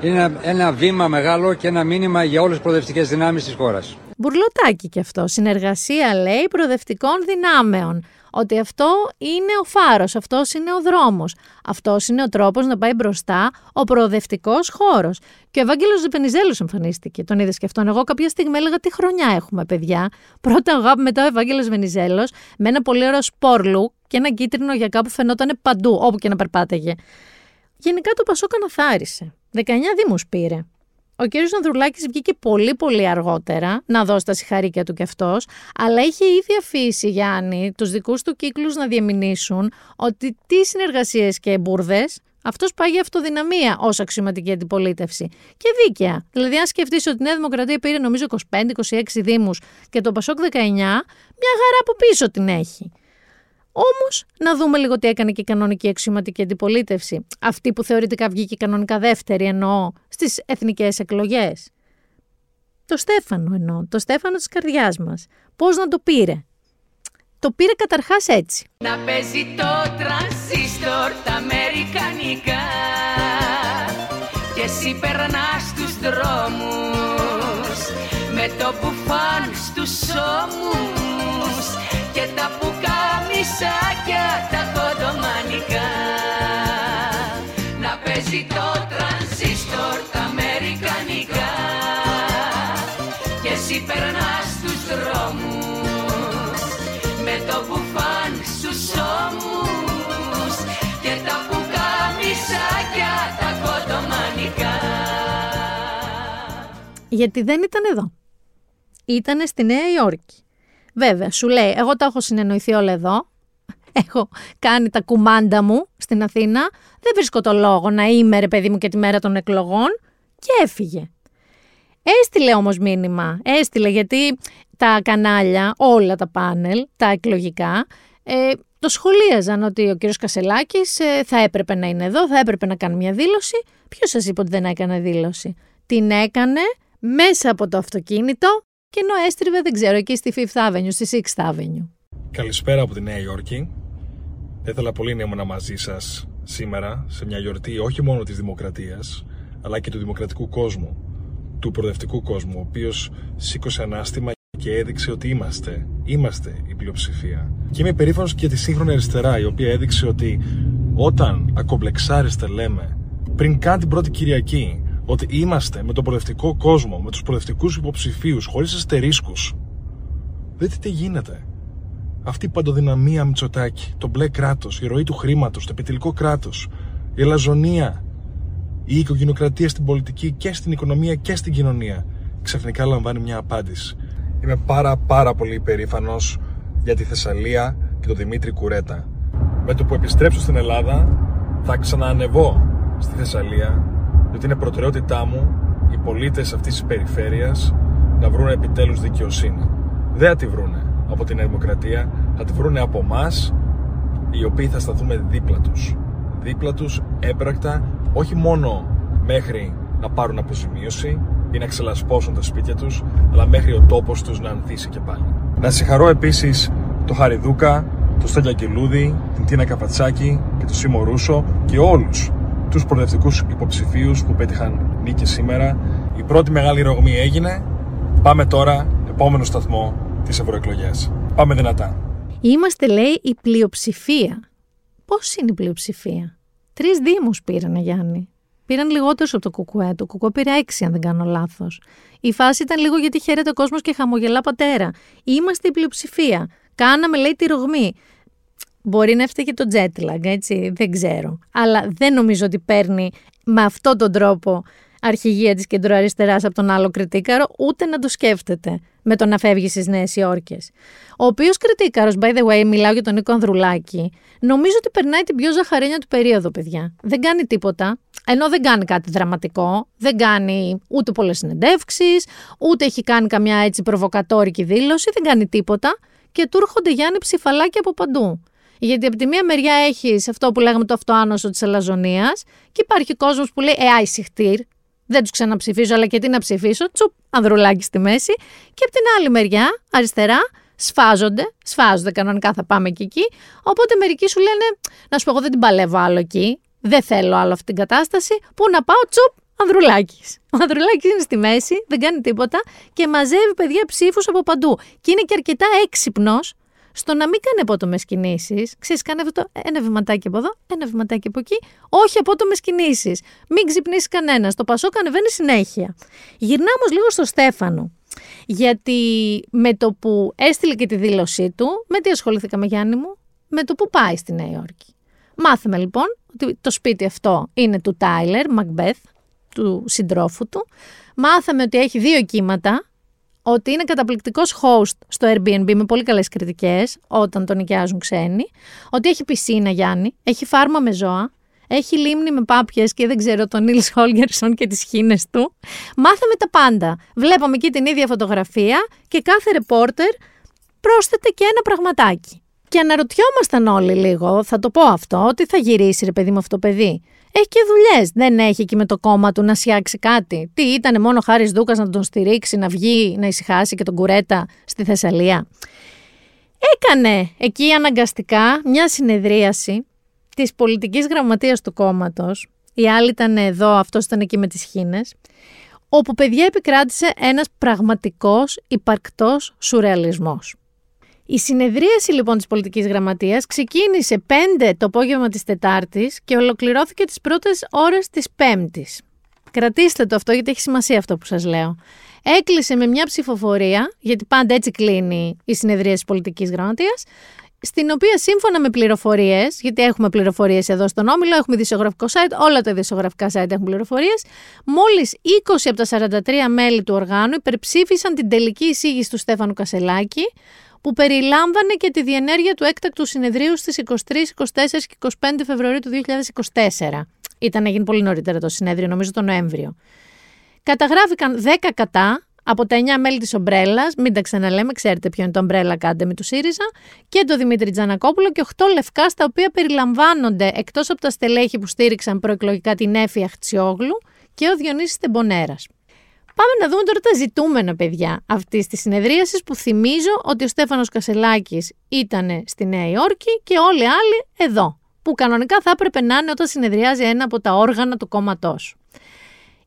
Είναι ένα βήμα μεγάλο και ένα μήνυμα για όλες τις προοδευτικές δυνάμεις της χώρας. Μπουρλοτάκι και αυτό. Συνεργασία λέει προοδευτικών δυνάμεων ότι αυτό είναι ο φάρος, αυτός είναι ο δρόμος, αυτός είναι ο τρόπος να πάει μπροστά ο προοδευτικός χώρος. Και ο Ευάγγελος Ζεπενιζέλος εμφανίστηκε, τον είδες και αυτόν. Εγώ κάποια στιγμή έλεγα τι χρονιά έχουμε παιδιά; Πρώτα αγάπη, μετά ο Ευάγγελος Βενιζέλος, με ένα πολύ ωραίο σπόρλου και ένα κίτρινο για κάπου φαινόταν παντού, όπου και να περπάταγε. Γενικά το Πασό καναθάρισε. 19 δήμους πήρε. Ο κύριος Ανδρουλάκης βγήκε πολύ πολύ αργότερα να δώσει τα συγχαρήκια του κι αυτός, αλλά είχε ήδη αφήσει Γιάννη τους δικούς του κύκλους να διαμηνήσουν ότι τι συνεργασίες και μπουρδε, αυτός πάει αυτοδυναμία ως αξιωματική αντιπολίτευση. Και δίκαια. Δηλαδή, αν σκεφτείς ότι η Νέα Δημοκρατία πήρε νομίζω 25-26 Δήμους και το Πασόκ 19, μια χαρά από πίσω την έχει. Όμως, να δούμε λίγο τι έκανε και η κανονική αξιωματική αντιπολίτευση. Αυτή που θεωρητικά βγήκε κανονικά δεύτερη, εννοώ, στις εθνικές εκλογές. Το Στέφανο εννοώ, το Στέφανο της καρδιάς μας. Πώς να το πήρε; Το πήρε καταρχάς έτσι. Να παίζει το τρανσίστορ τα αμερικανικά και εσύ περνά στους δρόμους με το μπουφάν στους ώμους και τα πουκάμισάκια τα κοντομανικά να παίζει το τρανσίστορ τα αμερικανικά και εσύ περνάς στους δρόμους με το μπουφάν στους ώμους και τα πουκάμισάκια τα κοντομανικά Γιατί δεν ήταν εδώ. Ήτανε στη Νέα Υόρκη. Βέβαια, σου λέει, εγώ τα έχω συνεννοηθεί όλα εδώ. Έχω κάνει τα κουμάντα μου στην Αθήνα. Δεν βρίσκω το λόγο να είμαι ρε παιδί μου και τη μέρα των εκλογών. Και έφυγε. Έστειλε όμως μήνυμα. Έστειλε γιατί τα κανάλια, όλα τα πάνελ, τα εκλογικά, ε, το σχολίαζαν ότι ο κύριος Κασελάκης ε, θα έπρεπε να είναι εδώ, θα έπρεπε να κάνει μια δήλωση. Ποιος σας είπε ότι δεν έκανε δήλωση; Την έκανε μέσα από το αυτοκίνητο και ενώ έστριβε, δεν ξέρω, εκεί στη Fifth Avenue, στη Sixth Avenue. Καλησπέρα από τη Νέα Υόρκη. Θα ήθελα πολύ να ήμουν μαζί σας σήμερα σε μια γιορτή όχι μόνο της δημοκρατίας, αλλά και του δημοκρατικού κόσμου, του προοδευτικού κόσμου, ο οποίος σήκωσε ανάστημα και έδειξε ότι είμαστε, είμαστε η πλειοψηφία. Και είμαι περήφανο και τη σύγχρονη αριστερά, η οποία έδειξε ότι όταν ακομπλεξάριστε λέμε πριν καν την πρώτη Κυριακή ότι είμαστε με τον προοδευτικό κόσμο, με τους προοδευτικούς υποψηφίους, χωρίς αστερίσκους. Δείτε τι γίνεται. Αυτή η παντοδυναμία Μητσοτάκη, το μπλε κράτος, η ροή του χρήματος, το επιτελικό κράτος, η ελαζονία, η οικογενειοκρατία στην πολιτική και στην οικονομία και στην κοινωνία, ξαφνικά λαμβάνει μια απάντηση. Είμαι πάρα πάρα πολύ υπερήφανος για τη Θεσσαλία και τον Δημήτρη Κουρέτα. Με το που επιστρέψω στην Ελλάδα θα ξαναανεβώ στη Θεσσαλία διότι είναι προτεραιότητά μου οι πολίτες αυτής της περιφέρειας να βρουν επιτέλους δικαιοσύνη. Δεν θα τη βρούνε από την Δημοκρατία, θα τη βρούνε από εμάς, οι οποίοι θα σταθούμε δίπλα τους. Δίπλα τους έμπρακτα, όχι μόνο μέχρι να πάρουν αποζημίωση ή να ξελασπώσουν τα σπίτια τους, αλλά μέχρι ο τόπος τους να ανθίσει και πάλι. Να συγχαρώ επίσης το Χαριδούκα, το Στέλια Κελούδη, την Τίνα Καπατσάκη και τον Σίμω Ρούσο και όλους τους προοδευτικούς υποψηφίους που πέτυχαν νίκη σήμερα. Η πρώτη μεγάλη ρογμή έγινε. Πάμε τώρα, επόμενο σταθμό της ευρωεκλογέ. Πάμε δυνατά. Είμαστε, λέει, η πλειοψηφία. Πώς είναι η πλειοψηφία; Τρεις δήμους πήραν, Γιάννη. Πήραν λιγότερο από το κουκουέ. Το κουκουέ πήρε έξι, αν δεν κάνω λάθος. Η φάση ήταν λίγο γιατί χαίρεται ο κόσμος και χαμογελά πατέρα. Είμαστε η πλειοψηφία. Κάναμε, λέει, τη ρογμή. Μπορεί να έφταιγε το jet lag, έτσι, δεν ξέρω. Αλλά δεν νομίζω ότι παίρνει με αυτόν τον τρόπο αρχηγία της κεντροαριστεράς από τον άλλο κριτήκαρο, ούτε να το σκέφτεται με το να φεύγει στις Νέες Υόρκες. Ο οποίος κριτήκαρος, by the way, μιλάω για τον Νίκο Ανδρουλάκη, νομίζω ότι περνάει την πιο ζαχαρένια του περίοδο, παιδιά. Δεν κάνει τίποτα. Ενώ δεν κάνει κάτι δραματικό, δεν κάνει ούτε πολλές συνεντεύξεις, ούτε έχει κάνει καμιά έτσι προβοκατόρικη δήλωση, δεν κάνει τίποτα και του έρχονται Γιάννη ψηφαλάκια από παντού. Γιατί από τη μία μεριά έχεις αυτό που λέγαμε το αυτοάνωσο της αλαζονίας, και υπάρχει κόσμος που λέει Ε, άισιχτήρ, δεν τους ξαναψηφίζω, αλλά και τι να ψηφίσω, τσουπ, ανδρουλάκι στη μέση. Και από την άλλη μεριά, αριστερά, σφάζονται, σφάζονται κανονικά, θα πάμε και εκεί. Οπότε μερικοί σου λένε, να σου πω, εγώ δεν την παλεύω άλλο εκεί, δεν θέλω άλλο αυτή την κατάσταση. Πού να πάω, τσουπ, Ανδρουλάκης. Ο Ανδρουλάκης είναι στη μέση, δεν κάνει τίποτα και μαζεύει παιδιά ψήφους από παντού. Και είναι και αρκετά έξυπνος στο να μην κάνει απότομες κινήσεις. Ξέρεις, κάνε αυτό ένα βηματάκι από εδώ, ένα βηματάκι από εκεί. Όχι απότομες κινήσεις. Μην ξυπνήσεις κανένας. Το Πασό ανεβαίνει συνέχεια. Γυρνάμε όμως λίγο στο Στέφανο. Γιατί με το που έστειλε και τη δήλωσή του, με τι ασχοληθήκαμε Γιάννη μου, με το που πάει στη Νέα Υόρκη. Μάθαμε λοιπόν ότι το σπίτι αυτό είναι του Τάιλερ Μακμπεθ, του συντρόφου του. Μάθαμε ότι έχει δύο κύματα, ότι είναι καταπληκτικός host στο Airbnb με πολύ καλές κριτικές όταν τον νοικιάζουν ξένοι. Ότι έχει πισίνα, Γιάννη. Έχει φάρμα με ζώα. Έχει λίμνη με πάπιες και δεν ξέρω τον Νίλς Χόλγκερσον και τις χίνες του. Μάθαμε τα πάντα. Βλέπαμε εκεί την ίδια φωτογραφία και κάθε ρεπόρτερ πρόσθεται και ένα πραγματάκι. Και αναρωτιόμασταν όλοι λίγο, θα το πω αυτό, ότι θα γυρίσει ρε παιδί μου αυτό το παιδί. Έχει και δουλειές. Δεν έχει εκεί με το κόμμα του να σιάξει κάτι. Τι ήταν μόνο Χάρης Δούκας να τον στηρίξει, να βγει, να ησυχάσει και τον κουρέτα στη Θεσσαλία. Έκανε εκεί αναγκαστικά μια συνεδρίαση της πολιτικής γραμματείας του κόμματος. Οι άλλοι ήταν εδώ, αυτός ήταν εκεί με τις χίνες. Όπου παιδιά επικράτησε ένας πραγματικός υπαρκτός σουρεαλισμός. Η συνεδρίαση λοιπόν της πολιτικής γραμματείας ξεκίνησε 5 το απόγευμα της Τετάρτης και ολοκληρώθηκε τις πρώτες ώρες της Πέμπτης. Κρατήστε το αυτό γιατί έχει σημασία αυτό που σας λέω. Έκλεισε με μια ψηφοφορία, γιατί πάντα έτσι κλείνει η συνεδρία της πολιτικής γραμματείας, στην οποία σύμφωνα με πληροφορίες, γιατί έχουμε πληροφορίες εδώ στον Όμιλο, έχουμε δισογραφικό site, όλα τα δισογραφικά site έχουν πληροφορίες, μόλις 20 από τα 43 μέλη του οργάνου υπερψήφισαν την τελική εισήγηση του Στέφανου Κασελάκη, που περιλάμβανε και τη διενέργεια του έκτακτου συνεδρίου στις 23, 24 και 25 Φεβρουαρίου του 2024. Ήταν να γίνει πολύ νωρίτερα το συνέδριο, νομίζω τον Νοέμβριο. Καταγράφηκαν 10 κατά, από τα 9 μέλη της Ομπρέλας, μην τα ξαναλέμε, ξέρετε ποιο είναι το Umbrella Academy του ΣΥΡΙΖΑ, και το Δημήτρη Τζανακόπουλο και 8 λευκά, στα οποία περιλαμβάνονται εκτός από τα στελέχη που στήριξαν προεκλογικά την Έφη Αχτσιόγλου και ο Διονύσης Τεμπονέρας. Πάμε να δούμε τώρα τα ζητούμενα, παιδιά, αυτής της συνεδρίασης που θυμίζω ότι ο Στέφανος Κασελάκης ήταν στη Νέα Υόρκη και όλοι οι άλλοι εδώ. Που κανονικά θα έπρεπε να είναι όταν συνεδριάζει ένα από τα όργανα του κόμματός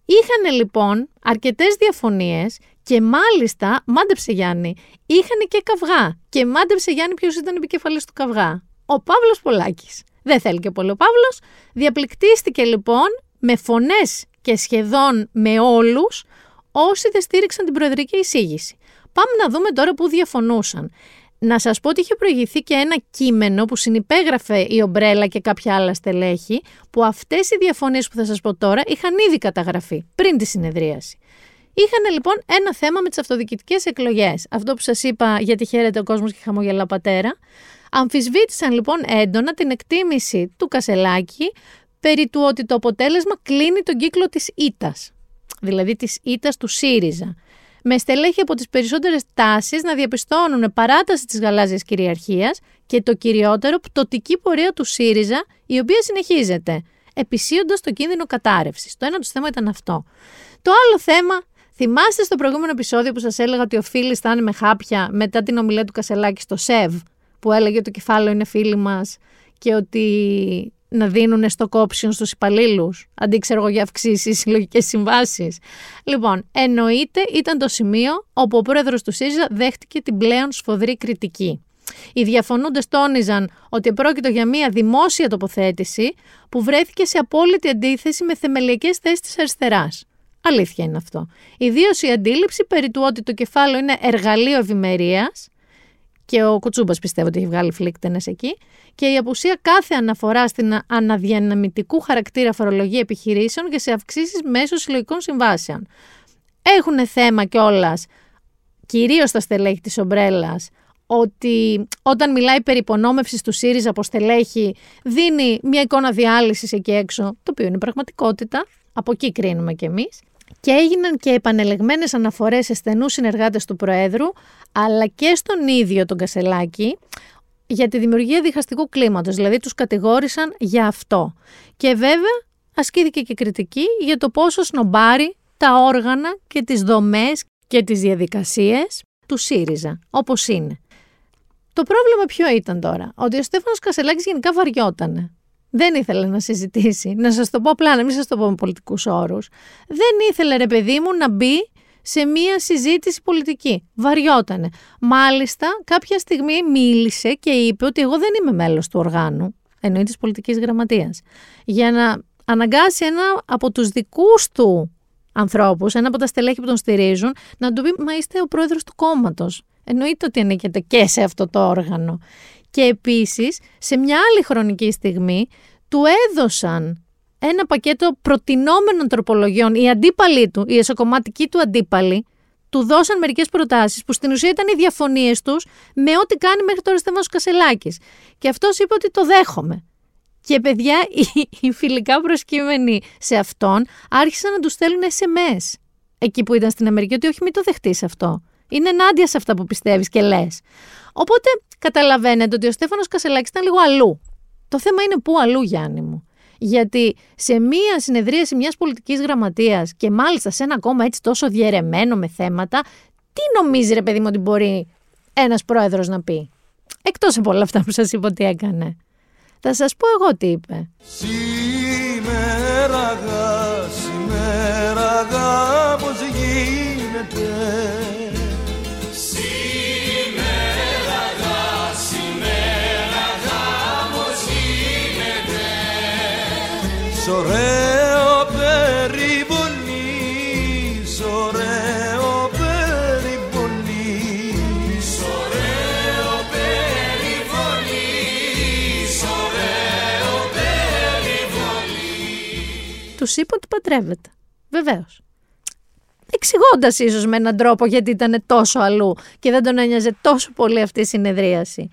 Είχαν λοιπόν αρκετές διαφωνίες και μάλιστα, μάντεψε Γιάννη, είχαν και καυγά. Και μάντεψε Γιάννη ποιος ήταν επικεφαλής του καυγά. Ο Παύλος Πολάκης. Δεν θέλει και πολύ ο Παύλος. Διαπληκτίστηκε λοιπόν με φωνές και σχεδόν με όλους όσοι δεν στήριξαν την προεδρική εισήγηση. Πάμε να δούμε τώρα πού διαφωνούσαν. Να σας πω ότι είχε προηγηθεί και ένα κείμενο που συνυπέγραφε η Ομπρέλα και κάποια άλλα στελέχη, που αυτές οι διαφωνίες που θα σας πω τώρα είχαν ήδη καταγραφεί πριν τη συνεδρίαση. Είχαν λοιπόν ένα θέμα με τις αυτοδιοικητικές εκλογές. Αυτό που σας είπα γιατί χαίρεται ο κόσμος και χαμογελά πατέρα. Αμφισβήτησαν λοιπόν έντονα την εκτίμηση του Κασελάκη περί του ότι το αποτέλεσμα κλείνει τον κύκλο της ήτας δηλαδή της ήττας του ΣΥΡΙΖΑ, με στελέχη από τις περισσότερες τάσεις να διαπιστώνουν παράταση της γαλάζιας κυριαρχίας και το κυριότερο πτωτική πορεία του ΣΥΡΙΖΑ, η οποία συνεχίζεται, επισύοντας το κίνδυνο κατάρρευσης. Το ένα τους θέμα ήταν αυτό. Το άλλο θέμα Θυμάστε στο προηγούμενο επεισόδιο που σας έλεγα ότι ο Φίλης θα είναι με χάπια μετά την ομιλία του Κασελάκη στο ΣΕΒ, που έλεγε ότι το κεφάλαιο είναι φίλοι μας και ότι να δίνουν στο option στους υπαλλήλους, αντί ξέρω εγώ για αυξήσεις (laughs) συλλογικές συμβάσεις. Λοιπόν, εννοείται ήταν το σημείο όπου ο πρόεδρος του ΣΥΡΙΖΑ δέχτηκε την πλέον σφοδρή κριτική. Οι διαφωνούντες τόνιζαν ότι πρόκειται για μια δημόσια τοποθέτηση που βρέθηκε σε απόλυτη αντίθεση με θεμελιακές θέσεις της αριστεράς. Αλήθεια είναι αυτό. Ιδίως η αντίληψη περί του ότι το κεφάλαιο είναι εργαλείο ευημερίας και ο Κουτσούμπας πιστεύω ότι έχει βγάλει φλίκτενες εκεί και η απουσία κάθε αναφορά στην αναδιαναμητικού χαρακτήρα φορολογία επιχειρήσεων και σε αυξήσεις μέσω συλλογικών συμβάσεων. Έχουν θέμα κιόλας, κυρίως στα στελέχη της ομπρέλας, ότι όταν μιλάει περί υπονόμευσης του ΣΥΡΙΖΑ από στελέχη, δίνει μια εικόνα διάλυσης εκεί έξω, το οποίο είναι πραγματικότητα. Από εκεί κρίνουμε κι εμείς και έγιναν και επανελεγμένες αναφορές σε στενούς συνεργάτες του Προέδρου, αλλά και στον ίδιο τον Κασελάκη, για τη δημιουργία διχαστικού κλίματος, δηλαδή τους κατηγόρησαν για αυτό. Και βέβαια ασκήθηκε και κριτική για το πόσο σνομπάρει τα όργανα και τις δομές και τις διαδικασίες του ΣΥΡΙΖΑ, όπως είναι. Το πρόβλημα ποιο ήταν τώρα, ότι ο Στέφανος Κασελάκης γενικά βαριότανε δεν ήθελε να συζητήσει. Να σας το πω απλά, να μην σας το πω με πολιτικούς όρους. Δεν ήθελε, ρε παιδί μου, να μπει σε μία συζήτηση πολιτική. Βαριότανε. Μάλιστα, κάποια στιγμή μίλησε και είπε ότι εγώ δεν είμαι μέλος του οργάνου, εννοεί της πολιτικής γραμματείας, για να αναγκάσει ένα από τους δικούς του ανθρώπους, ένα από τα στελέχη που τον στηρίζουν, να του πει: Μα είστε ο πρόεδρος του κόμματος. Εννοείται ότι ανήκετε και σε αυτό το όργανο. Και επίσης, σε μια άλλη χρονική στιγμή, του έδωσαν ένα πακέτο προτινόμενων τροπολογιών. Οι αντίπαλοι του, οι εσωκομματικοί του αντίπαλοι, του δώσαν μερικές προτάσεις που στην ουσία ήταν οι διαφωνίες τους με ό,τι κάνει μέχρι τώρα Στέφανος Κασελάκης. Και αυτός είπε ότι το δέχομαι. Και παιδιά, οι, οι φιλικά προσκύμενοι σε αυτόν άρχισαν να τους στέλνουν SMS εκεί που ήταν στην Αμερική, ότι όχι μην το δεχτείς αυτό. Είναι ενάντια σε αυτά που πιστεύεις και λες. Οπότε καταλαβαίνετε ότι ο Στέφανος Κασελάκης ήταν λίγο αλλού. Το θέμα είναι πού αλλού, Γιάννη μου. Γιατί σε μία συνεδρίαση μιας πολιτικής γραμματείας και μάλιστα σε ένα κόμμα έτσι τόσο διαιρεμένο με θέματα, τι νομίζει ρε παιδί μου ότι μπορεί ένας πρόεδρος να πει; Εκτός από όλα αυτά που σας είπα ότι έκανε. Θα σας πω εγώ τι είπε. Σήμερα, σήμερα, ωραίο περιβολή, ωραίο περιβολή, ωραίο περιβολή, ωραίο περιβολή. Τους είπε ότι παντρεύεται. Βεβαίως. Εξηγώντας ίσως με έναν τρόπο γιατί ήταν τόσο αλλού και δεν τον ένοιαζε τόσο πολύ αυτή η συνεδρίαση.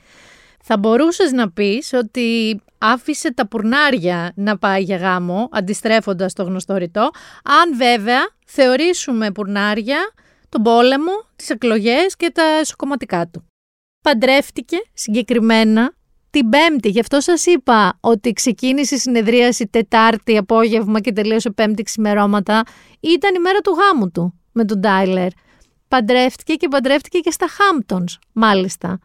Θα μπορούσες να πεις ότι άφησε τα πουρνάρια να πάει για γάμο, αντιστρέφοντας το γνωστό ρητό, αν βέβαια θεωρήσουμε πουρνάρια τον πόλεμο, τις εκλογές και τα εσωκομματικά του. Παντρεύτηκε συγκεκριμένα την Πέμπτη. Γι' αυτό σας είπα ότι ξεκίνησε η συνεδρίαση Τετάρτη απόγευμα και τελείωσε Πέμπτη ξημερώματα. Ήταν η μέρα του γάμου του με τον Τάιλερ. Παντρεύτηκε και παντρεύτηκε και στα Χάμπτονς, μάλιστα.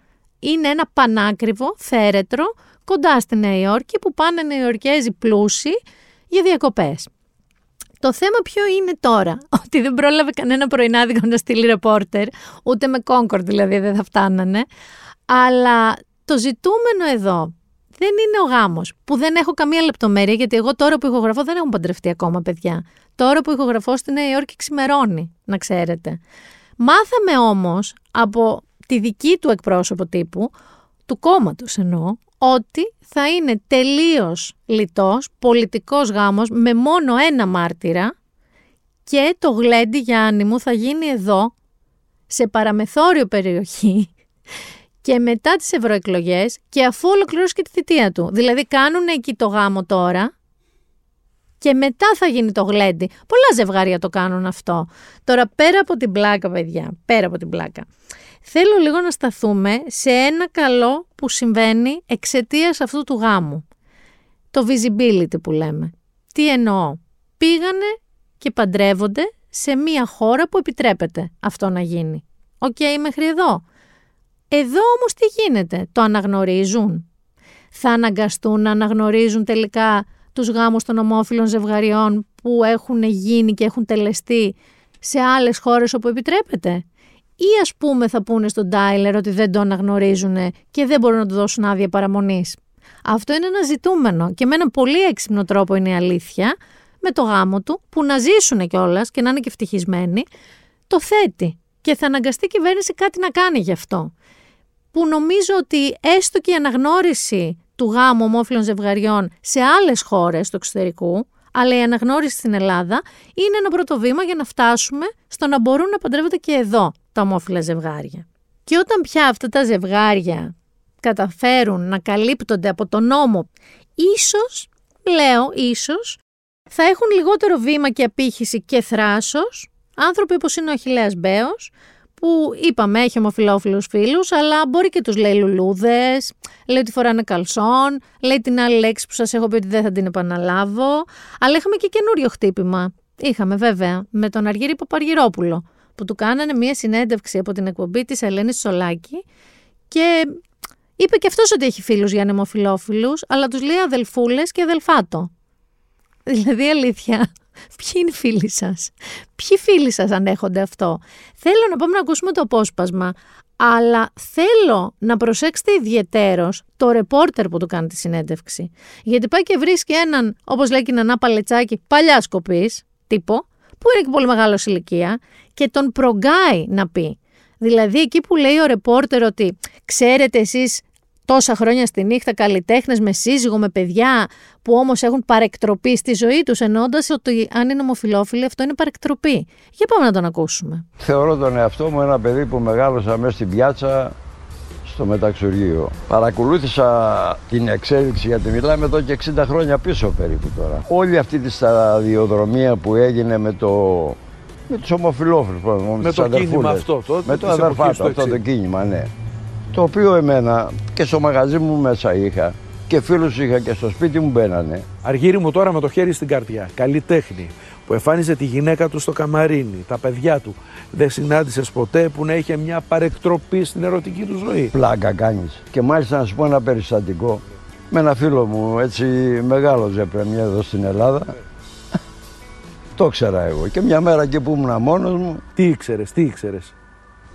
Είναι ένα πανάκριβο, θέρετρο, κοντά στη Νέα Υόρκη που πάνε Νεοϊορκέζοι πλούσιοι για διακοπές. Το θέμα ποιο είναι τώρα, (laughs) ότι δεν πρόλαβε κανένα πρωινάδικο να στείλει ρεπόρτερ, ούτε με Concord δηλαδή δεν θα φτάνανε, αλλά το ζητούμενο εδώ δεν είναι ο γάμος, που δεν έχω καμία λεπτομέρεια, γιατί εγώ τώρα που ηχογραφώ δεν έχω παντρευτεί ακόμα παιδιά. Τώρα που ηχογραφώ στη Νέα Υόρκη ξημερώνει, να ξέρετε. Μάθαμε όμως από τη δική του εκπρόσωπο τύπου, του κόμματος εννοώ, ότι θα είναι τελείως λιτός, πολιτικός γάμος με μόνο ένα μάρτυρα και το γλέντι Γιάννη μου θα γίνει εδώ, σε παραμεθόριο περιοχή και μετά τις ευρωεκλογές και αφού ολοκληρώσει και τη θητεία του. Δηλαδή κάνουν εκεί το γάμο τώρα και μετά θα γίνει το γλέντι. Πολλά ζευγάρια το κάνουν αυτό. Τώρα πέρα από την πλάκα παιδιά, πέρα από την πλάκα. Θέλω λίγο να σταθούμε σε ένα καλό που συμβαίνει εξαιτίας αυτού του γάμου. Το visibility που λέμε. Τι εννοώ; Πήγανε και παντρεύονται σε μια χώρα που επιτρέπεται αυτό να γίνει. Οκ, οκέι, μέχρι εδώ. Εδώ όμως τι γίνεται, το αναγνωρίζουν. Θα αναγκαστούν να αναγνωρίζουν τελικά τους γάμους των ομόφυλων ζευγαριών που έχουν γίνει και έχουν τελεστεί σε άλλες χώρες όπου επιτρέπεται; Ή ας πούμε θα πούνε στον Τάιλερ ότι δεν το αναγνωρίζουν και δεν μπορούν να του δώσουν άδεια παραμονής. Αυτό είναι ένα ζητούμενο και με έναν πολύ έξυπνο τρόπο είναι η αλήθεια με το γάμο του που να ζήσουν κιόλας και να είναι και ευτυχισμένοι το θέτει και θα αναγκαστεί η κυβέρνηση κάτι να κάνει γι' αυτό. Που νομίζω ότι έστω και η αναγνώριση του γάμου ομόφυλων ζευγαριών σε άλλες χώρες του εξωτερικού, αλλά η αναγνώριση στην Ελλάδα είναι ένα πρώτο βήμα για να φτάσουμε στο να μπορούν να παντρεύονται και εδώ τα ομόφυλα ζευγάρια. Και όταν πια αυτά τα ζευγάρια καταφέρουν να καλύπτονται από τον νόμο, ίσως, λέω ίσως, θα έχουν λιγότερο βήμα και απήχηση και θράσος άνθρωποι όπως είναι ο Αχιλέας Μπέος, που είπαμε έχει ομοφιλόφιλους φίλους, αλλά μπορεί και τους λέει λουλούδες, λέει ότι φοράνε καλσόν, λέει την άλλη λέξη που σας έχω πει ότι δεν θα την επαναλάβω, αλλά είχαμε και καινούριο χτύπημα. Είχαμε βέβαια με τον Αργύρι Παπαργυρόπουλο, που του κάνανε μία συνέντευξη από την εκπομπή της Ελένης Σολάκη και είπε και αυτός ότι έχει φίλους για ανεμοφιλόφιλους, αλλά τους λέει αδελφούλες και αδελφάτο. Δηλαδή αλήθεια, (laughs) Ποιοι είναι οι φίλοι σας, Ποιοι φίλοι σας ανέχονται αυτό; Θέλω να πάμε να ακούσουμε το απόσπασμα, αλλά θέλω να προσέξετε ιδιαιτέρως το ρεπόρτερ που του κάνει τη συνέντευξη. Γιατί πάει και βρίσκει έναν, όπως λέει και η Νανά Παλετσάκη, παλιά σκοπής, τύπο, που είναι και πολύ μεγάλος ηλικία, και τον προγκάει να πει. Δηλαδή εκεί που λέει ο ρεπόρτερ ότι ξέρετε εσείς τόσα χρόνια στη νύχτα καλλιτέχνες με σύζυγο, με παιδιά που όμως έχουν παρεκτροπή στη ζωή τους, εννοώντας ότι αν είναι ομοφυλόφιλοι αυτό είναι παρεκτροπή. Για πάμε να τον ακούσουμε. Θεωρώ τον εαυτό μου ένα παιδί που μεγάλωσα μέσα στην πιάτσα στο μεταξουργείο. Παρακολούθησα την εξέλιξη γιατί μιλάμε εδώ και 60 χρόνια πίσω περίπου τώρα. Όλη αυτή τη σταδιοδρομία που έγινε με το με τους ομοφυλόφιλους, με, το κίνημα αυτό, το, με το αδερφάτο, αυτό το κίνημα, ναι το οποίο εμένα και στο μαγαζί μου μέσα είχα και φίλους είχα και στο σπίτι μου μπαίνανε. Αργύρι μου τώρα με το χέρι στην καρδιά, καλή τέχνη, που εμφάνιζε τη γυναίκα του στο καμαρίνι, τα παιδιά του. Δεν συνάντησες ποτέ που να είχε μια παρεκτροπή στην ερωτική του ζωή. Πλάκα κάνεις. Και μάλιστα να σου πω ένα περιστατικό. Με ένα φίλο μου, έτσι μεγάλο ζεπρεμιέ εδώ στην Ελλάδα. (laughs) το ήξερα εγώ. Και μια μέρα και που ήμουν μόνος μου. Τι ήξερες, τι ήξερες;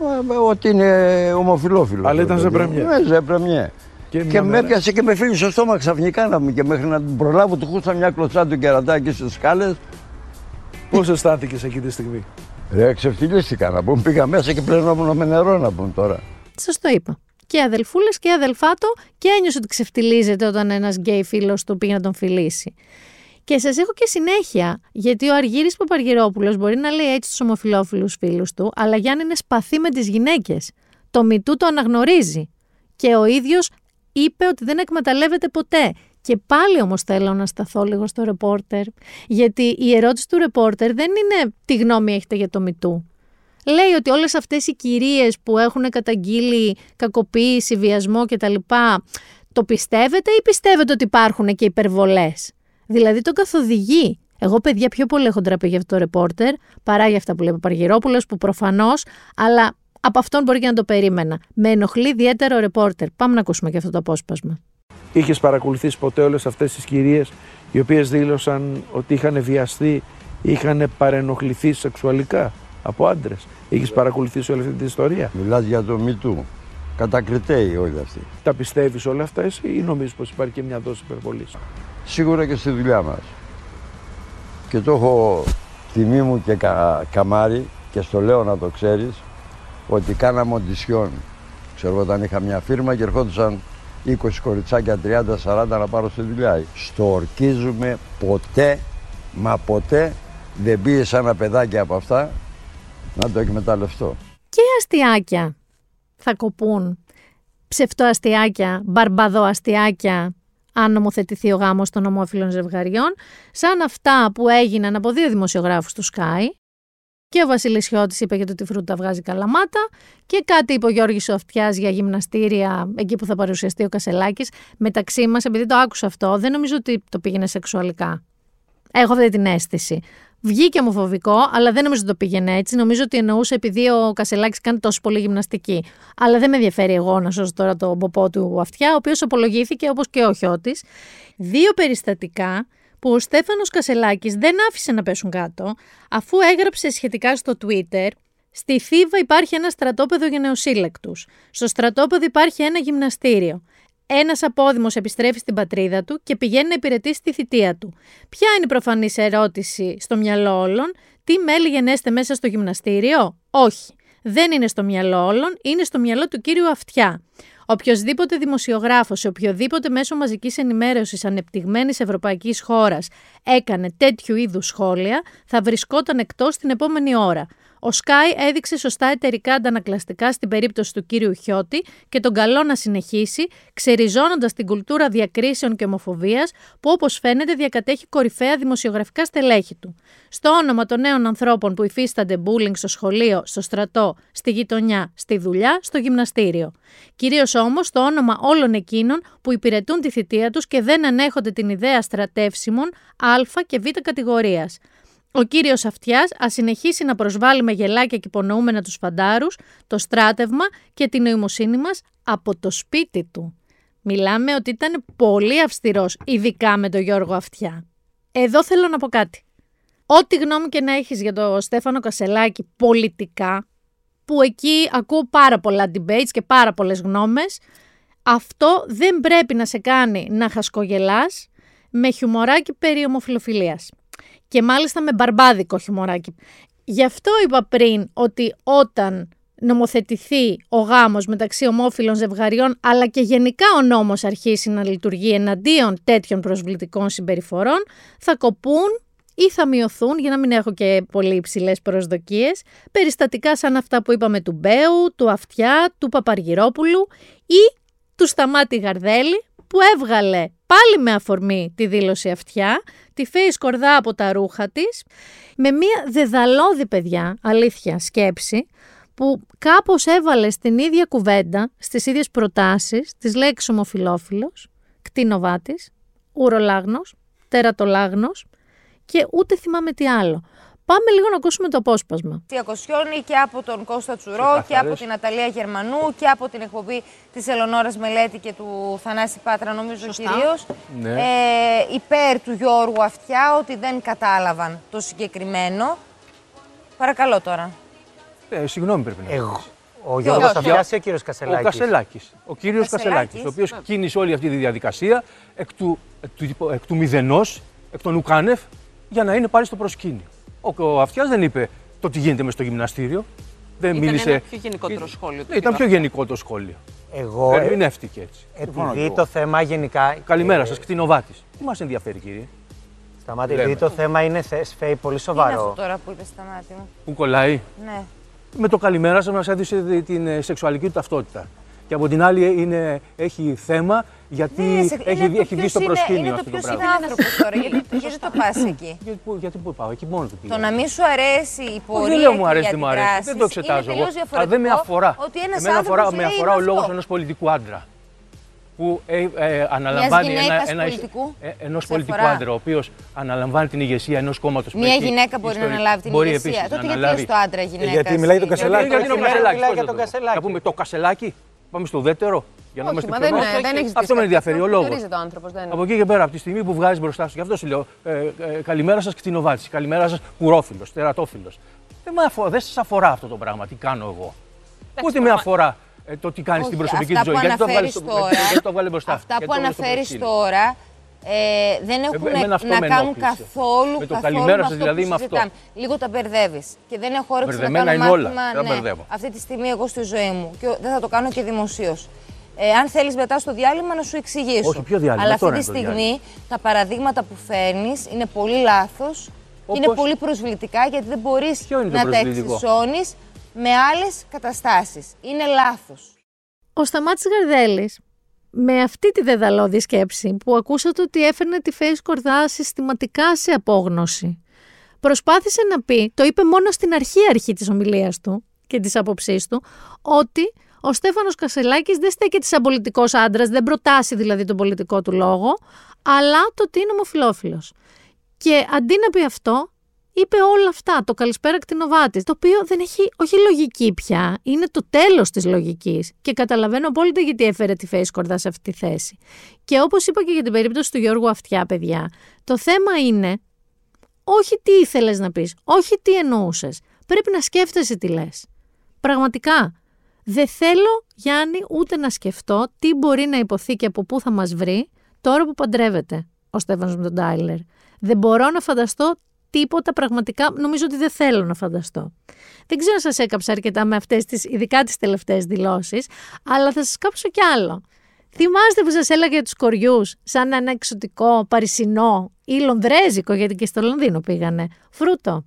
Ε, ότι είναι ομοφιλόφιλο. Αλλά ήταν σε πρεμιέ. Ναι, σε πρεμιέ. Και, και με έπιασε και με φύγει στο στόμα ξαφνικά να μου και μέχρι να την προλάβω του χούσα μια κλωτσά του κερατάκι στις σκάλες. Πώ αισθάνθηκες εκεί τη στιγμή; Ρε, ξεφτυλίστηκα να πούμε. Πήγα μέσα και πλενόμουν με νερό να πούμε τώρα. Σα το είπα. Και αδελφούλες και αδελφάτο και ένιωσε ότι ξεφτυλίζεται όταν ένας γκέι φίλος του πήγε να τον φιλήσει. Και σας έχω και συνέχεια, γιατί ο Αργύρης Παπαργυρόπουλος μπορεί να λέει έτσι στους ομοφυλόφιλους φίλους του, αλλά Γιάννη είναι σπαθή με τις γυναίκες. Το μητού το αναγνωρίζει. Και ο ίδιος είπε ότι δεν εκμεταλλεύεται ποτέ. Και πάλι όμως θέλω να σταθώ λίγο στο ρεπόρτερ, γιατί η ερώτηση του ρεπόρτερ δεν είναι τι γνώμη έχετε για το μητού. λέει ότι όλες αυτές οι κυρίες που έχουν καταγγείλει κακοποίηση, βιασμό κτλ. Το πιστεύετε ή πιστεύετε ότι υπάρχουν και υπερβολές; Δηλαδή το καθοδηγεί. Εγώ, παιδιά, πιο πολύ έχω ντραπεί για αυτό το ρεπόρτερ παρά για αυτά που λέει ο Παργυρόπουλο, που προφανώς, αλλά από αυτόν μπορεί και να το περίμενα. Με ενοχλεί ιδιαίτερο ο ρεπόρτερ. Πάμε να ακούσουμε και αυτό το απόσπασμα. Είχες παρακολουθήσει ποτέ όλες αυτές τις κυρίες οι οποίες δήλωσαν ότι είχαν βιαστεί, είχαν παρενοχληθεί σεξουαλικά από άντρες; Είχες παρακολουθήσει όλη αυτή την ιστορία; Μιλάς για το μητού. Κατακριτέοι όλοι αυτοί. Τα πιστεύεις όλα αυτά εσύ ή νομίζεις πως υπάρχει και μια δόση υπερβολής; Σίγουρα και στη δουλειά μας. Και το έχω τιμή μου και κα, καμάρι και στο λέω να το ξέρεις ότι κάναμε οντισιόν. Ξέρω όταν είχα μια φίρμα και ερχόντουσαν 20 κοριτσάκια, 30-40 να πάρω στη δουλειά. Στο ορκίζουμε ποτέ, μα ποτέ δεν πίεσα ένα παιδάκι από αυτά να το εκμεταλλευτώ. Και αστιάκια θα κοπούν. Ψευτοαστιάκια, μπαρμπαδοαστιάκια, αν νομοθετηθεί ο γάμος των ομόφυλων ζευγαριών, σαν αυτά που έγιναν από δύο δημοσιογράφους του Sky, και ο Βασίλης Χιώτης είπε για το ότι φρούτα βγάζει καλαμάτα και κάτι είπε ο Γιώργης Σοφτιάς για γυμναστήρια εκεί που θα παρουσιαστεί ο Κασελάκης. Μεταξύ μας, επειδή το άκουσα αυτό, δεν νομίζω ότι το πήγαινε σεξουαλικά. Έχω αυτή την αίσθηση. Βγήκε ομοφοβικό, αλλά δεν νομίζω ότι το πήγαινε έτσι. Νομίζω ότι εννοούσε επειδή ο Κασελάκης κάνει τόσο πολύ γυμναστική. Αλλά δεν με ενδιαφέρει εγώ να σώσω τώρα το ποπό του αυτιά, ο οποίος απολογήθηκε όπως και ο Χιώτης. Δύο περιστατικά που ο Στέφανος Κασελάκης δεν άφησε να πέσουν κάτω, αφού έγραψε σχετικά στο Twitter Στη Θήβα υπάρχει ένα στρατόπεδο για νεοσύλλεκτους. Στο στρατόπεδο υπάρχει ένα γυμναστήριο. Ένας απόδημος επιστρέφει στην πατρίδα του και πηγαίνει να υπηρετήσει τη θητεία του. Ποια είναι η προφανής ερώτηση στο μυαλό όλων, τι μέλη γενέστε μέσα στο γυμναστήριο, Όχι. Δεν είναι στο μυαλό όλων, είναι στο μυαλό του κύριου Αυτιά. Οποιοδήποτε δημοσιογράφος σε οποιοδήποτε μέσο μαζικής ενημέρωσης ανεπτυγμένης ευρωπαϊκής χώρας έκανε τέτοιου είδους σχόλια, θα βρισκόταν εκτός την επόμενη ώρα. Ο Σκάι έδειξε σωστά εταιρικά αντανακλαστικά στην περίπτωση του κύριου Χιώτη και τον καλό να συνεχίσει, ξεριζώνοντας την κουλτούρα διακρίσεων και ομοφοβίας που όπως φαίνεται διακατέχει κορυφαία δημοσιογραφικά στελέχη του. Στο όνομα των νέων ανθρώπων που υφίστανται bullying στο σχολείο, στο στρατό, στη γειτονιά, στη δουλειά, στο γυμναστήριο. Κυρίως όμως το όνομα όλων εκείνων που υπηρετούν τη θητεία τους και δεν ανέχονται την ιδέα στρατεύσιμων Α και Β κατηγορίας. Ο κύριος Αυτιάς ας συνεχίσει να προσβάλλει με γελάκια και υπονοούμενα τους φαντάρους, το στράτευμα και την νοημοσύνη μας από το σπίτι του. Μιλάμε ότι ήταν πολύ αυστηρός, ειδικά με τον Γιώργο Αυτιά. Εδώ θέλω να πω κάτι. Ό,τι γνώμη και να έχεις για τον Στέφανο Κασελάκη πολιτικά, που εκεί ακούω πάρα πολλά debates και πάρα πολλές γνώμες, αυτό δεν πρέπει να σε κάνει να χασκογελάς με χιουμοράκι περί ομοφιλοφιλίας και μάλιστα με μπαρμπάδικο χιουμοράκι. Γι' αυτό είπα πριν ότι όταν νομοθετηθεί ο γάμος μεταξύ ομόφυλων ζευγαριών αλλά και γενικά ο νόμος αρχίσει να λειτουργεί εναντίον τέτοιων προσβλητικών συμπεριφορών θα κοπούν ή θα μειωθούν, για να μην έχω και πολύ υψηλές προσδοκίες, περιστατικά σαν αυτά που είπαμε του Μπέου, του Αυτιά, του Παπαργυρόπουλου ή του Σταμάτη Γαρδέλη, που έβγαλε πάλι με αφορμή τη δήλωση αυτιά, τη φέει σκορδά από τα ρούχα της, με μία δεδαλώδη παιδιά, αλήθεια, σκέψη, που κάπως έβαλε στην ίδια κουβέντα, στις ίδιες προτάσεις, τις λέξεις ομοφιλόφιλος, κτηνοβάτης, ουρολάγνος, τερατολάγνος και ούτε θυμάμαι τι άλλο. Πάμε λίγο να ακούσουμε το απόσπασμα. Ακοσιώνει και από τον Κώστα Τσουρό και από την Αταλία Γερμανού και από την εκπομπή της Ελονόρας Μελέτη και του Θανάση Πάτρα, νομίζω κυρίως. Ναι. Ε, υπέρ του Γιώργου Αυτιά ότι δεν κατάλαβαν το συγκεκριμένο. Παρακαλώ τώρα. Ε, συγγνώμη πρέπει να Εγώ. Ο Γιώργος Αυτιάς ή ο κύριος Κασελάκης. Ο Κασελάκης. Ο κύριος Κασελάκης, ο οποίος κίνησε όλη αυτή τη διαδικασία εκ του, εκ του, εκ του μηδενός, εκ των Ουκάνευ, για να είναι πάλι στο προσκήνιο. Ο, ο Αυτιάς δεν είπε το τι γίνεται μες στο γυμναστήριο. Δεν ήταν μίλησε. Ένα πιο γενικό το σχόλιο. Ναι, ήταν πιο γενικό το σχόλιο. Εγώ. Ερμηνεύτηκε έτσι. Επειδή το θέμα γενικά. Καλημέρα ε... σας, κτηνοβάτης. Τι μας ενδιαφέρει, κύριε; Σταμάτη, επειδή το θέμα είναι σφαίει πολύ σοβαρό. Τι είναι αυτό τώρα που είπες σταμάτη μου. Που κολλάει. Ναι. Με το καλημέρα σας μας έδωσε την ε, σεξουαλική του ταυτότητα. Και από την άλλη είναι, έχει θέμα γιατί ναι, έχει, είναι έχει βγει στο προσκήνιο είναι, αυτό το, το πράγμα. Είναι άνθρωπος τώρα, γιατί, (laughs) γιατί το πας εκεί; Γιατί, πού, γιατί πού πάω, εκεί μόνος του πήγα. Το να μην σου αρέσει η πορεία. Δεν λέω μου αρέσει, δεν μου αρέσει. Δεν το εξετάζω εγώ. Αλλά δεν με αφορά. Ότι ένας Εμένα αφορά, με αφορά ο λόγος ενός πολιτικού άντρα που ε, ε, αναλαμβάνει ένα, ένα, πολιτικού, ε, ενός πολιτικού άντρα, ο οποίος αναλαμβάνει την ηγεσία ενός κόμματος. Μια γυναίκα μπορεί να αναλάβει την μπορεί ηγεσία. Τότε γιατί λες το άντρα γυναίκας. Γιατί μιλάει για τον Κασελάκη. Γιατί μιλάει για τον Κασελάκη. Θα πούμε το Κασελάκη, πάμε στο ουδέτερο. Για να Όχι, μα δεν, δεν έχεις Αυτό με ενδιαφέρει ο λόγος. Δεν... Από εκεί και πέρα, από τη στιγμή που βγάζεις μπροστά σου, γι' αυτό σου λέω, ε, ε, καλημέρα σας κτηνοβάτης, καλημέρα σας κουρόφιλος, τερατόφιλος. Δεν, δεν σας αφορά αυτό το πράγμα, τι κάνω εγώ. Ούτε με αφορά ε, το τι κάνεις στην προσωπική του ζωή. Γιατί το βγάλεις τώρα, μπροστά. Αυτά που αναφέρεις τώρα ε, δεν έχουν να κάνουν καθόλου με το καθόλου καλημέρα σας δηλαδή με αυτό. Λίγο τα μπερδεύεις. Και δεν έχω όρεξη να κάνω μάθημα ναι, αυτή τη στιγμή εγώ στη ζωή μου. Και δεν θα το κάνω και δημοσίως. Ε, αν θέλεις μετά στο διάλειμμα να σου εξηγήσω. Όχι, ποιο διάλειμμα; Αλλά αυτή τη στιγμή τα παραδείγματα που φέρνεις είναι πολύ λάθος. Όπως... Είναι πολύ προσβλητικά γιατί δεν μπορείς να τα εξισώνεις με άλλες καταστάσεις. Είναι λάθος. Ο Σταμάτης Γαρδέλης, με αυτή τη δεδαλώδη σκέψη που ακούσατε ότι έφερνε τη Φέης Κορδά συστηματικά σε απόγνωση, προσπάθησε να πει, το είπε μόνο στην αρχή αρχή της ομιλίας του και της άποψής του, ότι ο Στέφανος Κασελάκης δεν στέκεται σαν πολιτικός άντρας, δεν προτάσει δηλαδή τον πολιτικό του λόγο, αλλά το ότι είναι ομοφιλόφιλος. Και αντί να πει αυτό, είπε όλα αυτά, το καλησπέρα κτηνοβάτης, το οποίο δεν έχει όχι λογική πια, είναι το τέλος της λογικής. Και καταλαβαίνω απόλυτα γιατί έφερε τη Face Κορδά σε αυτή τη θέση. Και όπως είπα και για την περίπτωση του Γιώργου Αυτιά, παιδιά, το θέμα είναι όχι τι ήθελες να πεις, όχι τι εννοούσες. Πρέπει να σκέφτεσαι τι λες. Πραγματικά. Δεν θέλω, Γιάννη, ούτε να σκεφτώ τι μπορεί να υποθεί και από πού θα μας βρει τώρα που παντρεύεται ο Στέφανος με τον Τάιλερ. Δεν μπορώ να φανταστώ τίποτα πραγματικά νομίζω ότι δεν θέλω να φανταστώ. Δεν ξέρω αν σας έκαψα αρκετά με αυτές τις, ειδικά τις τελευταίες δηλώσεις, αλλά θα σας κάψω κι άλλο. Θυμάστε που σας έλεγα για τους κοριούς, σαν ένα εξωτικό, παρισινό ή λονδρέζικο, γιατί και στο Λονδίνο πήγανε. Φρούτο.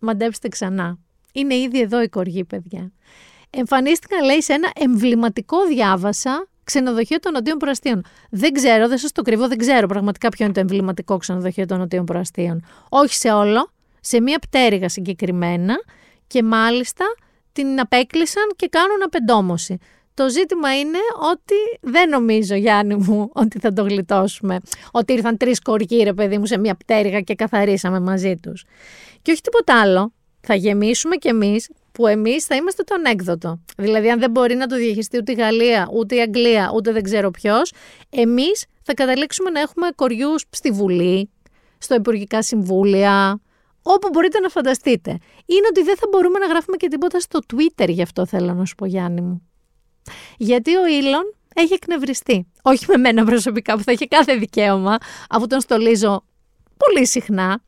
Μαντέψτε ξανά. Είναι ήδη εδώ οι κοριοί, παιδιά. Εμφανίστηκαν, λέει, σε ένα εμβληματικό διάβασα ξενοδοχείο των Νοτίων Προαστίων. Δεν ξέρω, δεν σας το κρύβω, δεν ξέρω πραγματικά ποιο είναι το εμβληματικό ξενοδοχείο των Νοτίων Προαστίων. Όχι σε όλο, σε μία πτέρυγα συγκεκριμένα και μάλιστα την απέκλεισαν και κάνουν απεντόμωση. Το ζήτημα είναι ότι δεν νομίζω, Γιάννη μου, ότι θα το γλιτώσουμε. Ότι ήρθαν τρεις κορκοί, ρε παιδί μου, σε μια πτέρυγα και καθαρίσαμε μαζί τους. Και όχι τίποτα άλλο. Θα γεμίσουμε κι εμείς που εμείς θα είμαστε το ανέκδοτο. Δηλαδή, αν δεν μπορεί να το διαχειριστεί ούτε η Γαλλία, ούτε η Αγγλία, ούτε δεν ξέρω ποιος, εμείς θα καταλήξουμε να έχουμε κοριούς στη Βουλή, στο Υπουργικά Συμβούλια, όπου μπορείτε να φανταστείτε. Είναι ότι δεν θα μπορούμε να γράφουμε και τίποτα στο Twitter, γι' αυτό θέλω να σου πω, Γιάννη μου. Γιατί ο Ήλον έχει εκνευριστεί. Όχι με μένα προσωπικά, που θα έχει κάθε δικαίωμα, αφού τον στολίζω πολύ συχνά,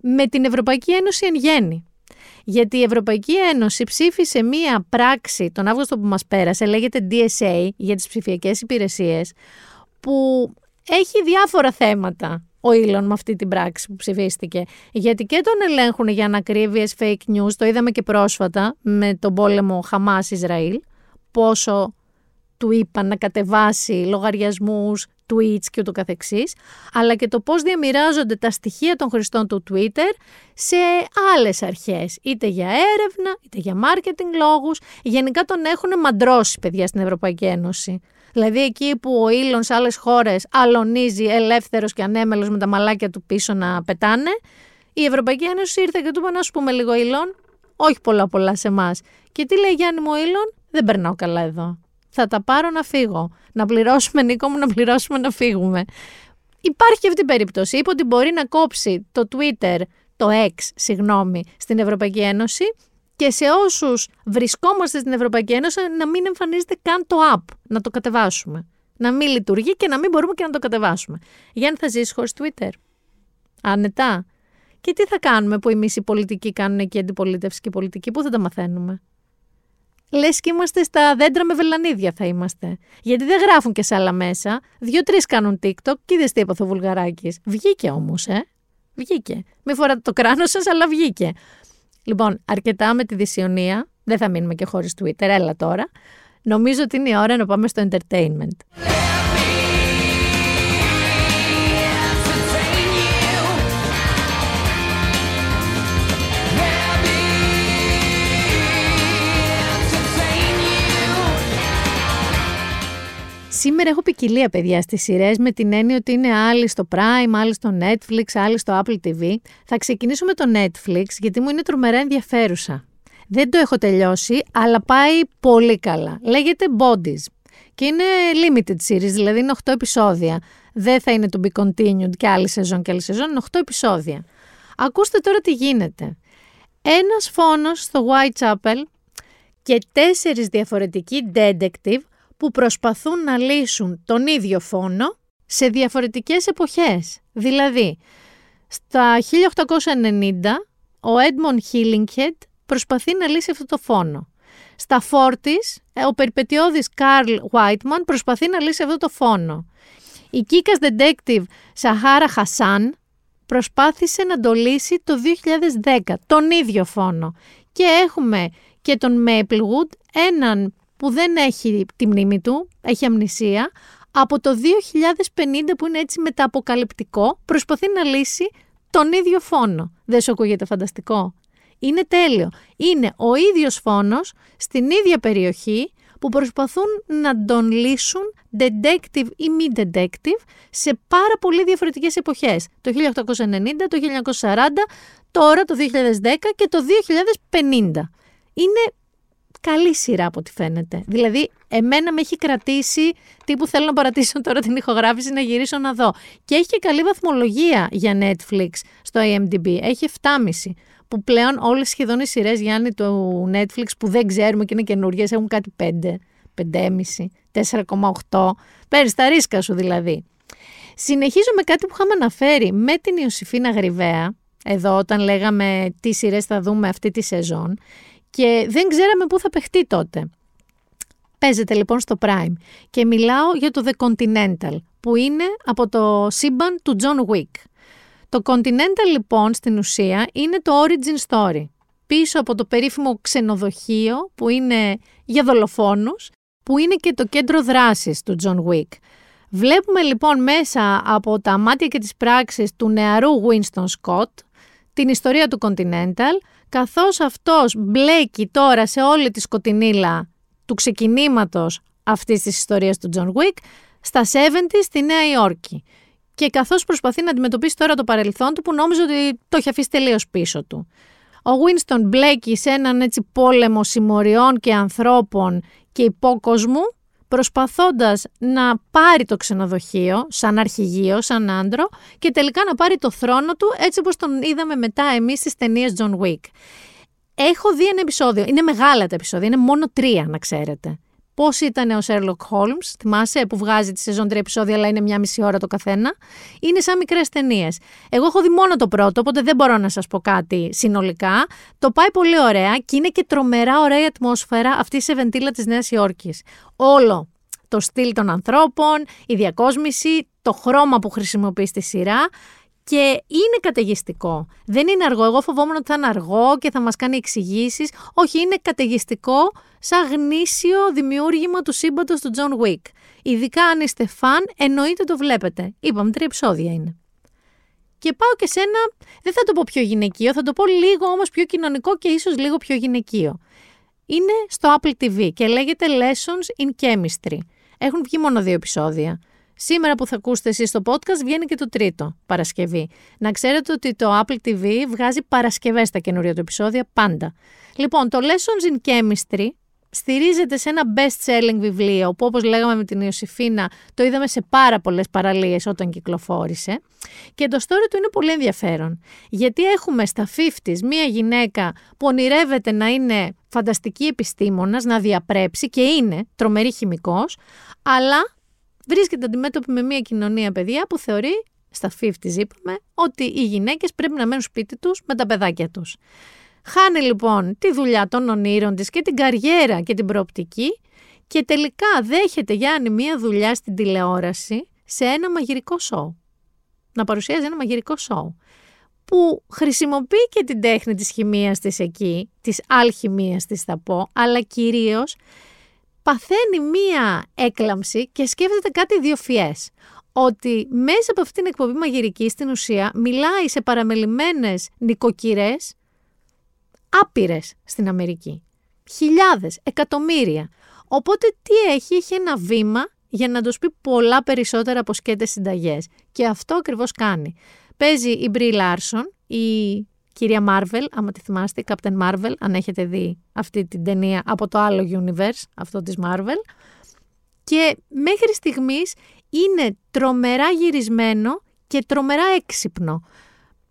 με την Ευρωπαϊκή Ένωση εν γέννη. Γιατί η Ευρωπαϊκή Ένωση ψήφισε μία πράξη τον Αύγουστο που μας πέρασε, λέγεται DSA για τις ψηφιακές υπηρεσίες, που έχει διάφορα θέματα ο Ήλον με αυτή την πράξη που ψηφίστηκε. Γιατί και τον ελέγχουν για ανακρίβειες fake news, το είδαμε και πρόσφατα με τον πόλεμο Χαμάς-Ισραήλ, πόσο του είπαν να κατεβάσει λογαριασμούς, tweets και ούτω καθεξής, αλλά και το πώς διαμοιράζονται τα στοιχεία των χρηστών του Twitter σε άλλες αρχές, είτε για έρευνα, είτε για marketing λόγους. Γενικά τον έχουν μαντρώσει παιδιά στην Ευρωπαϊκή Ένωση. Δηλαδή εκεί που ο Ήλον σε άλλες χώρες αλωνίζει ελεύθερος και ανέμελος με τα μαλάκια του πίσω να πετάνε, η Ευρωπαϊκή Ένωση ήρθε και του είπε να σου πούμε λίγο Ήλον, όχι πολλά πολλά σε εμάς. Και τι λέει Γιάννη μου Ήλον, δεν περνάω καλά εδώ θα τα πάρω να φύγω. Να πληρώσουμε, Νίκο μου, να πληρώσουμε να φύγουμε. Υπάρχει και αυτή η περίπτωση. Είπε ότι μπορεί να κόψει το Twitter, το X, συγγνώμη, στην Ευρωπαϊκή Ένωση και σε όσους βρισκόμαστε στην Ευρωπαϊκή Ένωση να μην εμφανίζεται καν το app, να το κατεβάσουμε. Να μην λειτουργεί και να μην μπορούμε και να το κατεβάσουμε. Γιάννη, θα ζήσει χωρίς Twitter; Άνετα. Και τι θα κάνουμε που εμείς οι πολιτικοί κάνουν εκεί αντιπολίτευση και οι πολιτικοί, πού θα τα μαθαίνουμε; Λες και είμαστε στα δέντρα με βελανίδια θα είμαστε. Γιατί δεν γράφουν και σε άλλα μέσα. Δύο-τρει κάνουν TikTok και είδες τι έπαθε ο Βουλγαράκης. Βγήκε όμως, ε. Βγήκε. Μην φοράτε το κράνος σας, αλλά βγήκε. Λοιπόν, αρκετά με τη δυσιονία. Δεν θα μείνουμε και χωρίς Twitter, έλα τώρα. νομίζω ότι είναι η ώρα να πάμε στο entertainment. Σήμερα έχω ποικιλία παιδιά στις σειρές με την έννοια ότι είναι άλλοι στο Prime, άλλοι στο Netflix, άλλοι στο Apple TV. Θα ξεκινήσω με το Netflix γιατί μου είναι τρομερά ενδιαφέρουσα. Δεν το έχω τελειώσει, αλλά πάει πολύ καλά. Λέγεται Bodies και είναι limited series, δηλαδή είναι 8 επεισόδια. Δεν θα είναι to be continued και άλλη σεζόν και άλλη σεζόν, είναι 8 επεισόδια. Ακούστε τώρα τι γίνεται. Ένας φόνος στο Whitechapel και τέσσερις διαφορετικοί detective που προσπαθούν να λύσουν τον ίδιο φόνο σε διαφορετικές εποχές. Δηλαδή, στα 1890 ο Edmond Hillinghead προσπαθεί να λύσει αυτό το φόνο. Στα 40's, ο περιπετειώδης Carl Whiteman προσπαθεί να λύσει αυτό το φόνο. Η Κίκας detective Σαχάρα Χασάν προσπάθησε να το λύσει το 2010, τον ίδιο φόνο. Και έχουμε και τον Maplewood, έναν που δεν έχει τη μνήμη του, έχει αμνησία, από το 2050 που είναι έτσι μεταποκαλυπτικό, προσπαθεί να λύσει τον ίδιο φόνο. Δεν σου ακούγεται φανταστικό; Είναι τέλειο. Είναι ο ίδιος φόνος στην ίδια περιοχή που προσπαθούν να τον λύσουν detective ή μη detective σε πάρα πολύ διαφορετικές εποχές. Το 1890, το 1940, τώρα το 2010 και το 2050. Είναι καλή σειρά από ό,τι φαίνεται. Δηλαδή, εμένα με έχει κρατήσει, τύπου θέλω να παρατήσω τώρα την ηχογράφηση, να γυρίσω να δω. Και έχει και καλή βαθμολογία για Netflix στο IMDb. Έχει 7,5. Που πλέον όλες σχεδόν οι σειρές Γιάννη του Netflix που δεν ξέρουμε και είναι καινούριε έχουν κάτι 5, 5,5, 4,8. Παίρνεις τα ρίσκα σου δηλαδή. Συνεχίζω με κάτι που είχαμε αναφέρει με την Ιωσήφίνα Γρυβαία, εδώ όταν λέγαμε τι σειρές θα δούμε αυτή τη σεζόν και δεν ξέραμε πού θα παιχτεί τότε. Παίζεται λοιπόν στο Prime και μιλάω για το The Continental που είναι από το σύμπαν του John Wick. Το Continental λοιπόν στην ουσία είναι το origin story πίσω από το περίφημο ξενοδοχείο που είναι για δολοφόνους που είναι και το κέντρο δράσης του John Wick. Βλέπουμε λοιπόν μέσα από τα μάτια και τις πράξεις του νεαρού Winston Scott την ιστορία του Continental καθώς αυτός μπλέκει τώρα σε όλη τη σκοτεινήλα του ξεκινήματος αυτής της ιστορίας του John Wick στα 70 στη Νέα Υόρκη. Και καθώς προσπαθεί να αντιμετωπίσει τώρα το παρελθόν του που νόμιζε ότι το έχει αφήσει τελείως πίσω του. Ο Winston μπλέκει σε έναν έτσι πόλεμο συμμοριών και ανθρώπων και υπόκοσμου προσπαθώντας να πάρει το ξενοδοχείο σαν αρχηγείο, σαν άντρο και τελικά να πάρει το θρόνο του έτσι όπως τον είδαμε μετά εμείς στις ταινίες John Wick. Έχω δει ένα επεισόδιο, είναι μεγάλα τα επεισόδια, είναι μόνο τρία να ξέρετε. Πώς ήταν ο Sherlock Holmes, θυμάσαι, που βγάζει τη σεζόν τρία επεισόδια, αλλά είναι μια μισή ώρα το καθένα. Είναι σαν μικρές ταινίες. Εγώ έχω δει μόνο το πρώτο, οπότε δεν μπορώ να σας πω κάτι συνολικά. Το πάει πολύ ωραία και είναι και τρομερά ωραία η ατμόσφαιρα αυτής η σεβεντήλα της Νέας Υόρκης. Όλο το στυλ των ανθρώπων, η διακόσμηση, το χρώμα που χρησιμοποιείς στη σειρά και είναι καταιγιστικό. Δεν είναι αργό. Εγώ φοβόμουν ότι θα είναι αργό και θα μας κάνει εξηγήσεις. Όχι, είναι καταιγιστικό σαν γνήσιο δημιούργημα του σύμπαντος του John Wick. Ειδικά αν είστε φαν, εννοείται το βλέπετε. Είπαμε, τρία επεισόδια είναι. Και πάω και σε ένα, δεν θα το πω πιο γυναικείο, θα το πω λίγο όμως πιο κοινωνικό και ίσως λίγο πιο γυναικείο. Είναι στο Apple TV και λέγεται Lessons in Chemistry. Έχουν βγει μόνο δύο επεισόδια. Σήμερα που θα ακούσετε εσείς το podcast βγαίνει και το τρίτο, Παρασκευή. Να ξέρετε ότι το Apple TV βγάζει Παρασκευές τα καινούρια του επεισόδια πάντα. Λοιπόν, το Lessons in Chemistry στηρίζεται σε ένα best-selling βιβλίο που όπως λέγαμε με την Ιωσήφίνα το είδαμε σε πάρα πολλές παραλίες όταν κυκλοφόρησε και το story του είναι πολύ ενδιαφέρον γιατί έχουμε στα 50's μία γυναίκα που ονειρεύεται να είναι φανταστική επιστήμονας, να διαπρέψει και είναι τρομερή χημικός αλλά βρίσκεται αντιμέτωπη με μια κοινωνία παιδιά που θεωρεί, στα 50 είπαμε, ότι οι γυναίκες πρέπει να μένουν σπίτι τους με τα παιδάκια τους. Χάνει λοιπόν τη δουλειά των ονείρων της και την καριέρα και την προοπτική και τελικά δέχεται Γιάννη μια δουλειά στην τηλεόραση σε ένα μαγειρικό σοου. Να παρουσιάζει ένα μαγειρικό σοου που χρησιμοποιεί και την τέχνη της χημείας της εκεί, της αλχημίας της θα πω, αλλά κυρίως παθαίνει μία έκλαμψη και σκέφτεται κάτι δύο φιές. Ότι μέσα από αυτήν την εκπομπή μαγειρική στην ουσία μιλάει σε παραμελημένες νοικοκυρές άπειρες στην Αμερική. Χιλιάδες, εκατομμύρια. Οπότε τι έχει, έχει ένα βήμα για να τους πει πολλά περισσότερα από σκέτες συνταγές. Και αυτό ακριβώς κάνει. Παίζει η Μπρι Λάρσον, η κυρία Μάρβελ, άμα τη θυμάστε, η Captain Marvel, αν έχετε δει αυτή την ταινία από το άλλο universe, αυτό της Marvel. Και μέχρι στιγμής είναι τρομερά γυρισμένο και τρομερά έξυπνο.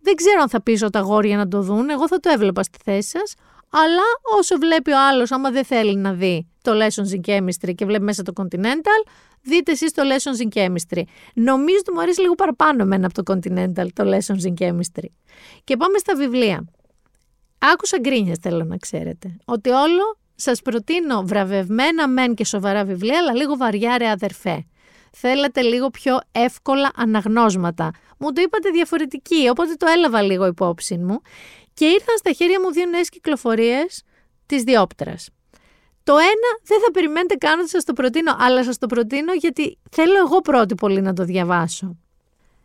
Δεν ξέρω αν θα πείσω τα αγόρια να το δουν, εγώ θα το έβλεπα στη θέση σας, αλλά όσο βλέπει ο άλλος, άμα δεν θέλει να δει το Lessons in Chemistry και βλέπει μέσα το Continental, δείτε εσείς το Lessons in Chemistry. Νομίζω ότι μου αρέσει λίγο παραπάνω εμένα από το Continental, το Lessons in Chemistry. Και πάμε στα βιβλία. Άκουσα γκρίνιε, θέλω να ξέρετε. Ότι όλο σας προτείνω βραβευμένα μεν και σοβαρά βιβλία, αλλά λίγο βαριά ρε αδερφέ. Θέλατε λίγο πιο εύκολα αναγνώσματα. Μου το είπατε διαφορετική, οπότε το έλαβα λίγο υπόψη μου. Και ήρθαν στα χέρια μου δύο νέες κυκλοφορίες της Διόπτρας. Το ένα δεν θα περιμένετε καν ότι σας το προτείνω, αλλά σας το προτείνω γιατί θέλω εγώ πρώτη πολύ να το διαβάσω.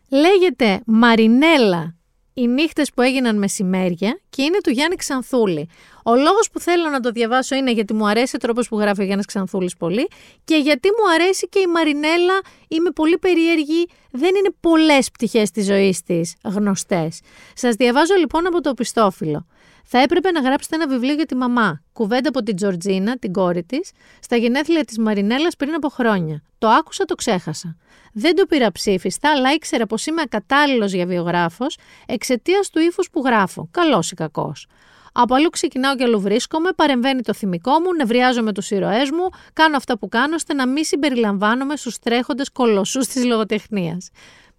Λέγεται Μαρινέλα οι νύχτες που έγιναν μεσημέρια και είναι του Γιάννη Ξανθούλη. Ο λόγος που θέλω να το διαβάσω είναι γιατί μου αρέσει ο τρόπος που γράφει ο Γιάννης Ξανθούλης πολύ και γιατί μου αρέσει και η Μαρινέλα, είμαι πολύ περίεργη, δεν είναι πολλές πτυχές της ζωής της γνωστές. Σας διαβάζω λοιπόν από το πιστόφυλλο. Θα έπρεπε να γράψετε ένα βιβλίο για τη μαμά. Κουβέντα από την Τζορτζίνα, την κόρη της, στα γενέθλια της Μαρινέλας πριν από χρόνια. Το άκουσα, το ξέχασα. Δεν το πήρα ψήφιστα, αλλά ήξερα πως είμαι ακατάλληλος για βιογράφος εξαιτίας του ύφους που γράφω. Καλός ή κακός. Από αλλού ξεκινάω και αλλού βρίσκομαι, παρεμβαίνει το θυμικό μου, νευριάζω με τους ήρωές μου, κάνω αυτά που κάνω ώστε να μην συμπεριλαμβάνομαι στους τρέχοντες κολοσσούς της λογοτεχνίας.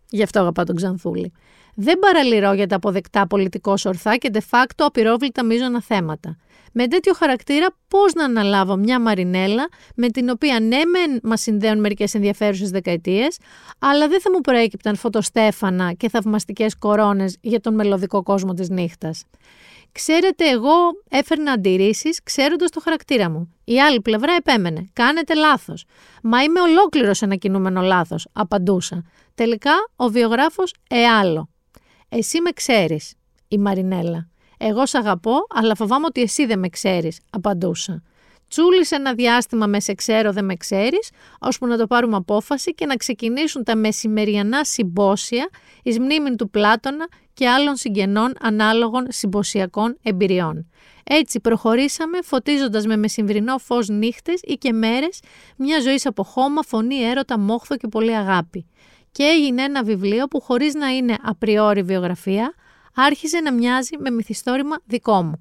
Γι' αυτό αγαπά τον Ξανθούλη. Δεν παραλυρώ για τα αποδεκτά πολιτικό ορθά και de facto απειρόβλητα μείζωνα θέματα. Με τέτοιο χαρακτήρα, πώς να αναλάβω μια μαρινέλα με την οποία ναι, μεν μας συνδέουν μερικές ενδιαφέρουσες δεκαετίες, αλλά δεν θα μου προέκυπταν φωτοστέφανα και θαυμαστικές κορώνες για τον μελωδικό κόσμο της νύχτας. Ξέρετε, εγώ έφερνα αντιρρήσεις ξέροντας το χαρακτήρα μου. Η άλλη πλευρά επέμενε. Κάνετε λάθος. Μα είμαι ολόκληρος ένα κινούμενο λάθος, απαντούσα. Τελικά ο βιογράφος εάλλο. Εσύ με ξέρεις, η Μαρινέλα. Εγώ σ' αγαπώ, αλλά φοβάμαι ότι εσύ δεν με ξέρεις, απαντούσα. Τσούλησε ένα διάστημα με σε ξέρω δεν με ξέρεις, ώσπου να το πάρουμε απόφαση και να ξεκινήσουν τα μεσημεριανά συμπόσια εις μνήμη του Πλάτωνα και άλλων συγγενών ανάλογων συμποσιακών εμπειριών. Έτσι προχωρήσαμε φωτίζοντας με μεσημβρινό φως νύχτες ή και μέρες μια ζωή από χώμα, φωνή, έρωτα, μόχθο και πολύ αγάπη και έγινε ένα βιβλίο που χωρίς να είναι απριόρι βιογραφία, άρχισε να μοιάζει με μυθιστόρημα δικό μου.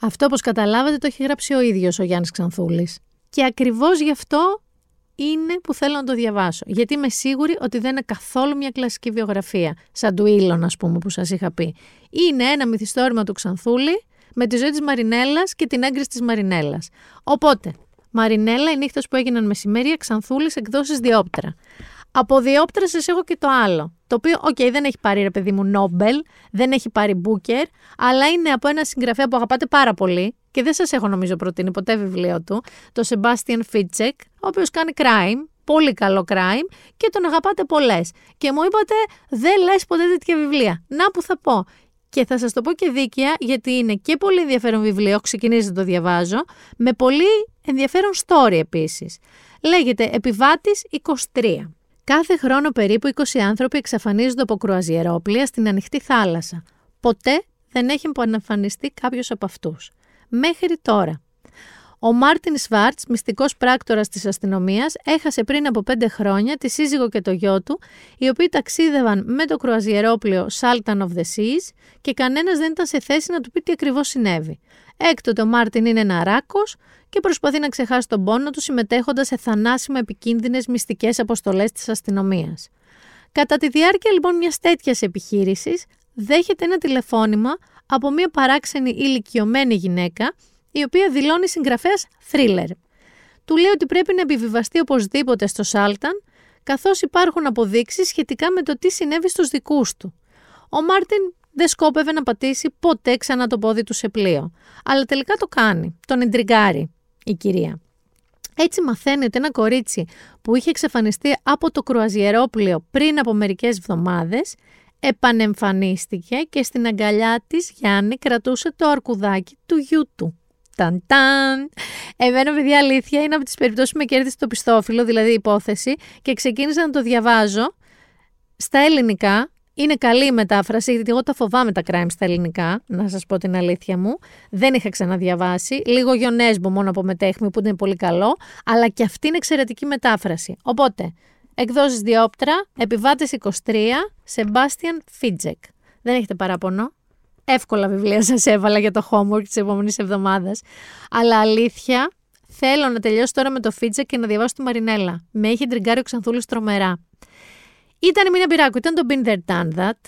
Αυτό, όπως καταλάβατε, το έχει γράψει ο ίδιος ο Γιάννης Ξανθούλης. Και ακριβώς γι' αυτό είναι που θέλω να το διαβάσω. Γιατί είμαι σίγουρη ότι δεν είναι καθόλου μια κλασική βιογραφία, σαν του Ήλων, ας πούμε, που σας είχα πει. Είναι ένα μυθιστόρημα του Ξανθούλη με τη ζωή της Μαρινέλας και την έγκριση της Μαρινέλας. Οπότε, Μαρινέλα, οι νύχτες που έγιναν μεσημέρια, Ξανθούλης, εκδόσεις Διόπτρα. Από Διόπτρα σας έχω και το άλλο. Το οποίο, οκ, οκέι, δεν έχει πάρει ρε παιδί μου Νόμπελ, δεν έχει πάρει Μπούκερ, αλλά είναι από ένα συγγραφέα που αγαπάτε πάρα πολύ και δεν σας έχω νομίζω προτείνει ποτέ βιβλίο του, το Sebastian Fitzek, ο οποίος κάνει crime, πολύ καλό crime και τον αγαπάτε πολλές. Και μου είπατε, δεν λες ποτέ τέτοια βιβλία. Να που θα πω. Και θα σας το πω και δίκαια γιατί είναι και πολύ ενδιαφέρον βιβλίο, ξεκίνησα να το διαβάζω, με πολύ ενδιαφέρον story επίσης. Λέγεται Επιβάτης 23. Κάθε χρόνο περίπου 20 άνθρωποι εξαφανίζονται από κρουαζιερόπλια στην ανοιχτή θάλασσα. Ποτέ δεν έχει εμφανιστεί κάποιος από αυτούς. Μέχρι τώρα. Ο Μάρτιν Σβάρτς, μυστικός πράκτορας της αστυνομίας, έχασε πριν από πέντε χρόνια τη σύζυγο και το γιο του, οι οποίοι ταξίδευαν με το κρουαζιερόπλιο Sultan of the Seas και κανένας δεν ήταν σε θέση να του πει τι ακριβώς συνέβη. Έκτοτε ο Μάρτιν είναι ένα ράκος και προσπαθεί να ξεχάσει τον πόνο του συμμετέχοντας σε θανάσιμα επικίνδυνες μυστικές αποστολές της αστυνομίας. Κατά τη διάρκεια λοιπόν μιας τέτοιας επιχείρησης, δέχεται ένα τηλεφώνημα από μια παράξενη ηλικιωμένη γυναίκα, η οποία δηλώνει συγγραφέας θρίλερ. Του λέει ότι πρέπει να επιβιβαστεί οπωσδήποτε στο Σάλταν, καθώς υπάρχουν αποδείξεις σχετικά με το τι συνέβη στους δικούς του. Ο Μάρτιν δεν σκόπευε να πατήσει ποτέ ξανά το πόδι του σε πλοίο. Αλλά τελικά το κάνει. Τον εντριγκάρει η κυρία. Έτσι μαθαίνει ότι ένα κορίτσι που είχε εξαφανιστεί από το κρουαζιερόπλαιο πριν από μερικές εβδομάδες επανεμφανίστηκε και στην αγκαλιά της Γιάννη κρατούσε το αρκουδάκι του γιού του. Ταν ταν. Εμένα, παιδιά, αλήθεια είναι από τις περιπτώσεις που με κέρδισε το πιστόφυλλο, δηλαδή υπόθεση, και ξεκίνησα να το διαβάζω στα ελληνικά. Είναι καλή η μετάφραση, γιατί εγώ τα φοβάμαι τα crime στα ελληνικά, να σας πω την αλήθεια μου. Δεν είχα ξαναδιαβάσει. Λίγο γιονέσμπο μόνο από μετέχμη που είναι πολύ καλό, αλλά και αυτή είναι εξαιρετική μετάφραση. Οπότε, εκδόσεις Διόπτρα, επιβάτες 23, Σεμπάστιαν Φίτζεκ. Δεν έχετε παράπονο εύκολα βιβλία σας έβαλα για το homework της επόμενης εβδομάδας. Αλλά αλήθεια, θέλω να τελειώσω τώρα με το Φίτζα και να διαβάσω τη Μαρινέλα. Με έχει τριγκάρει ο Ξανθούλης τρομερά. Ήταν η Μίνα Πυράκου, ήταν το Been There Done That.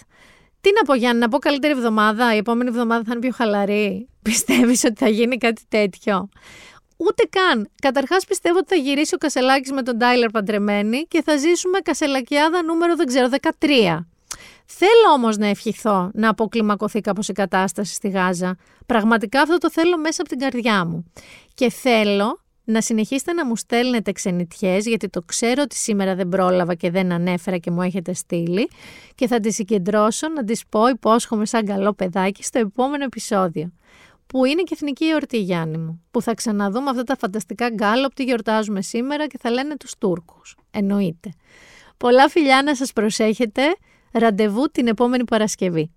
Τι να πω Γιάννη, να πω καλύτερη εβδομάδα, η επόμενη εβδομάδα θα είναι πιο χαλαρή. (laughs) Πιστεύεις ότι θα γίνει κάτι τέτοιο; Ούτε καν. Καταρχάς πιστεύω ότι θα γυρίσει ο Κασελάκης με τον Τάιλερ παντρεμένη και θα ζήσουμε Κασελακιάδα νούμερο, δεν ξέρω, 13. Θέλω όμως να ευχηθώ να αποκλιμακωθεί κάπως η κατάσταση στη Γάζα. Πραγματικά αυτό το θέλω μέσα από την καρδιά μου. Και θέλω να συνεχίσετε να μου στέλνετε ξενιτιές, γιατί το ξέρω ότι σήμερα δεν πρόλαβα και δεν ανέφερα και μου έχετε στείλει και θα τις συγκεντρώσω να τις πω υπόσχομαι σαν καλό παιδάκι στο επόμενο επεισόδιο που είναι και εθνική εορτή Γιάννη μου, που θα ξαναδούμε αυτά τα φανταστικά γκάλωπ που γιορτάζουμε σήμερα και θα λένε τους Τούρκους. Εννοείται. Πολλά φιλιά να σας προσέχετε. Ραντεβού την επόμενη Παρασκευή.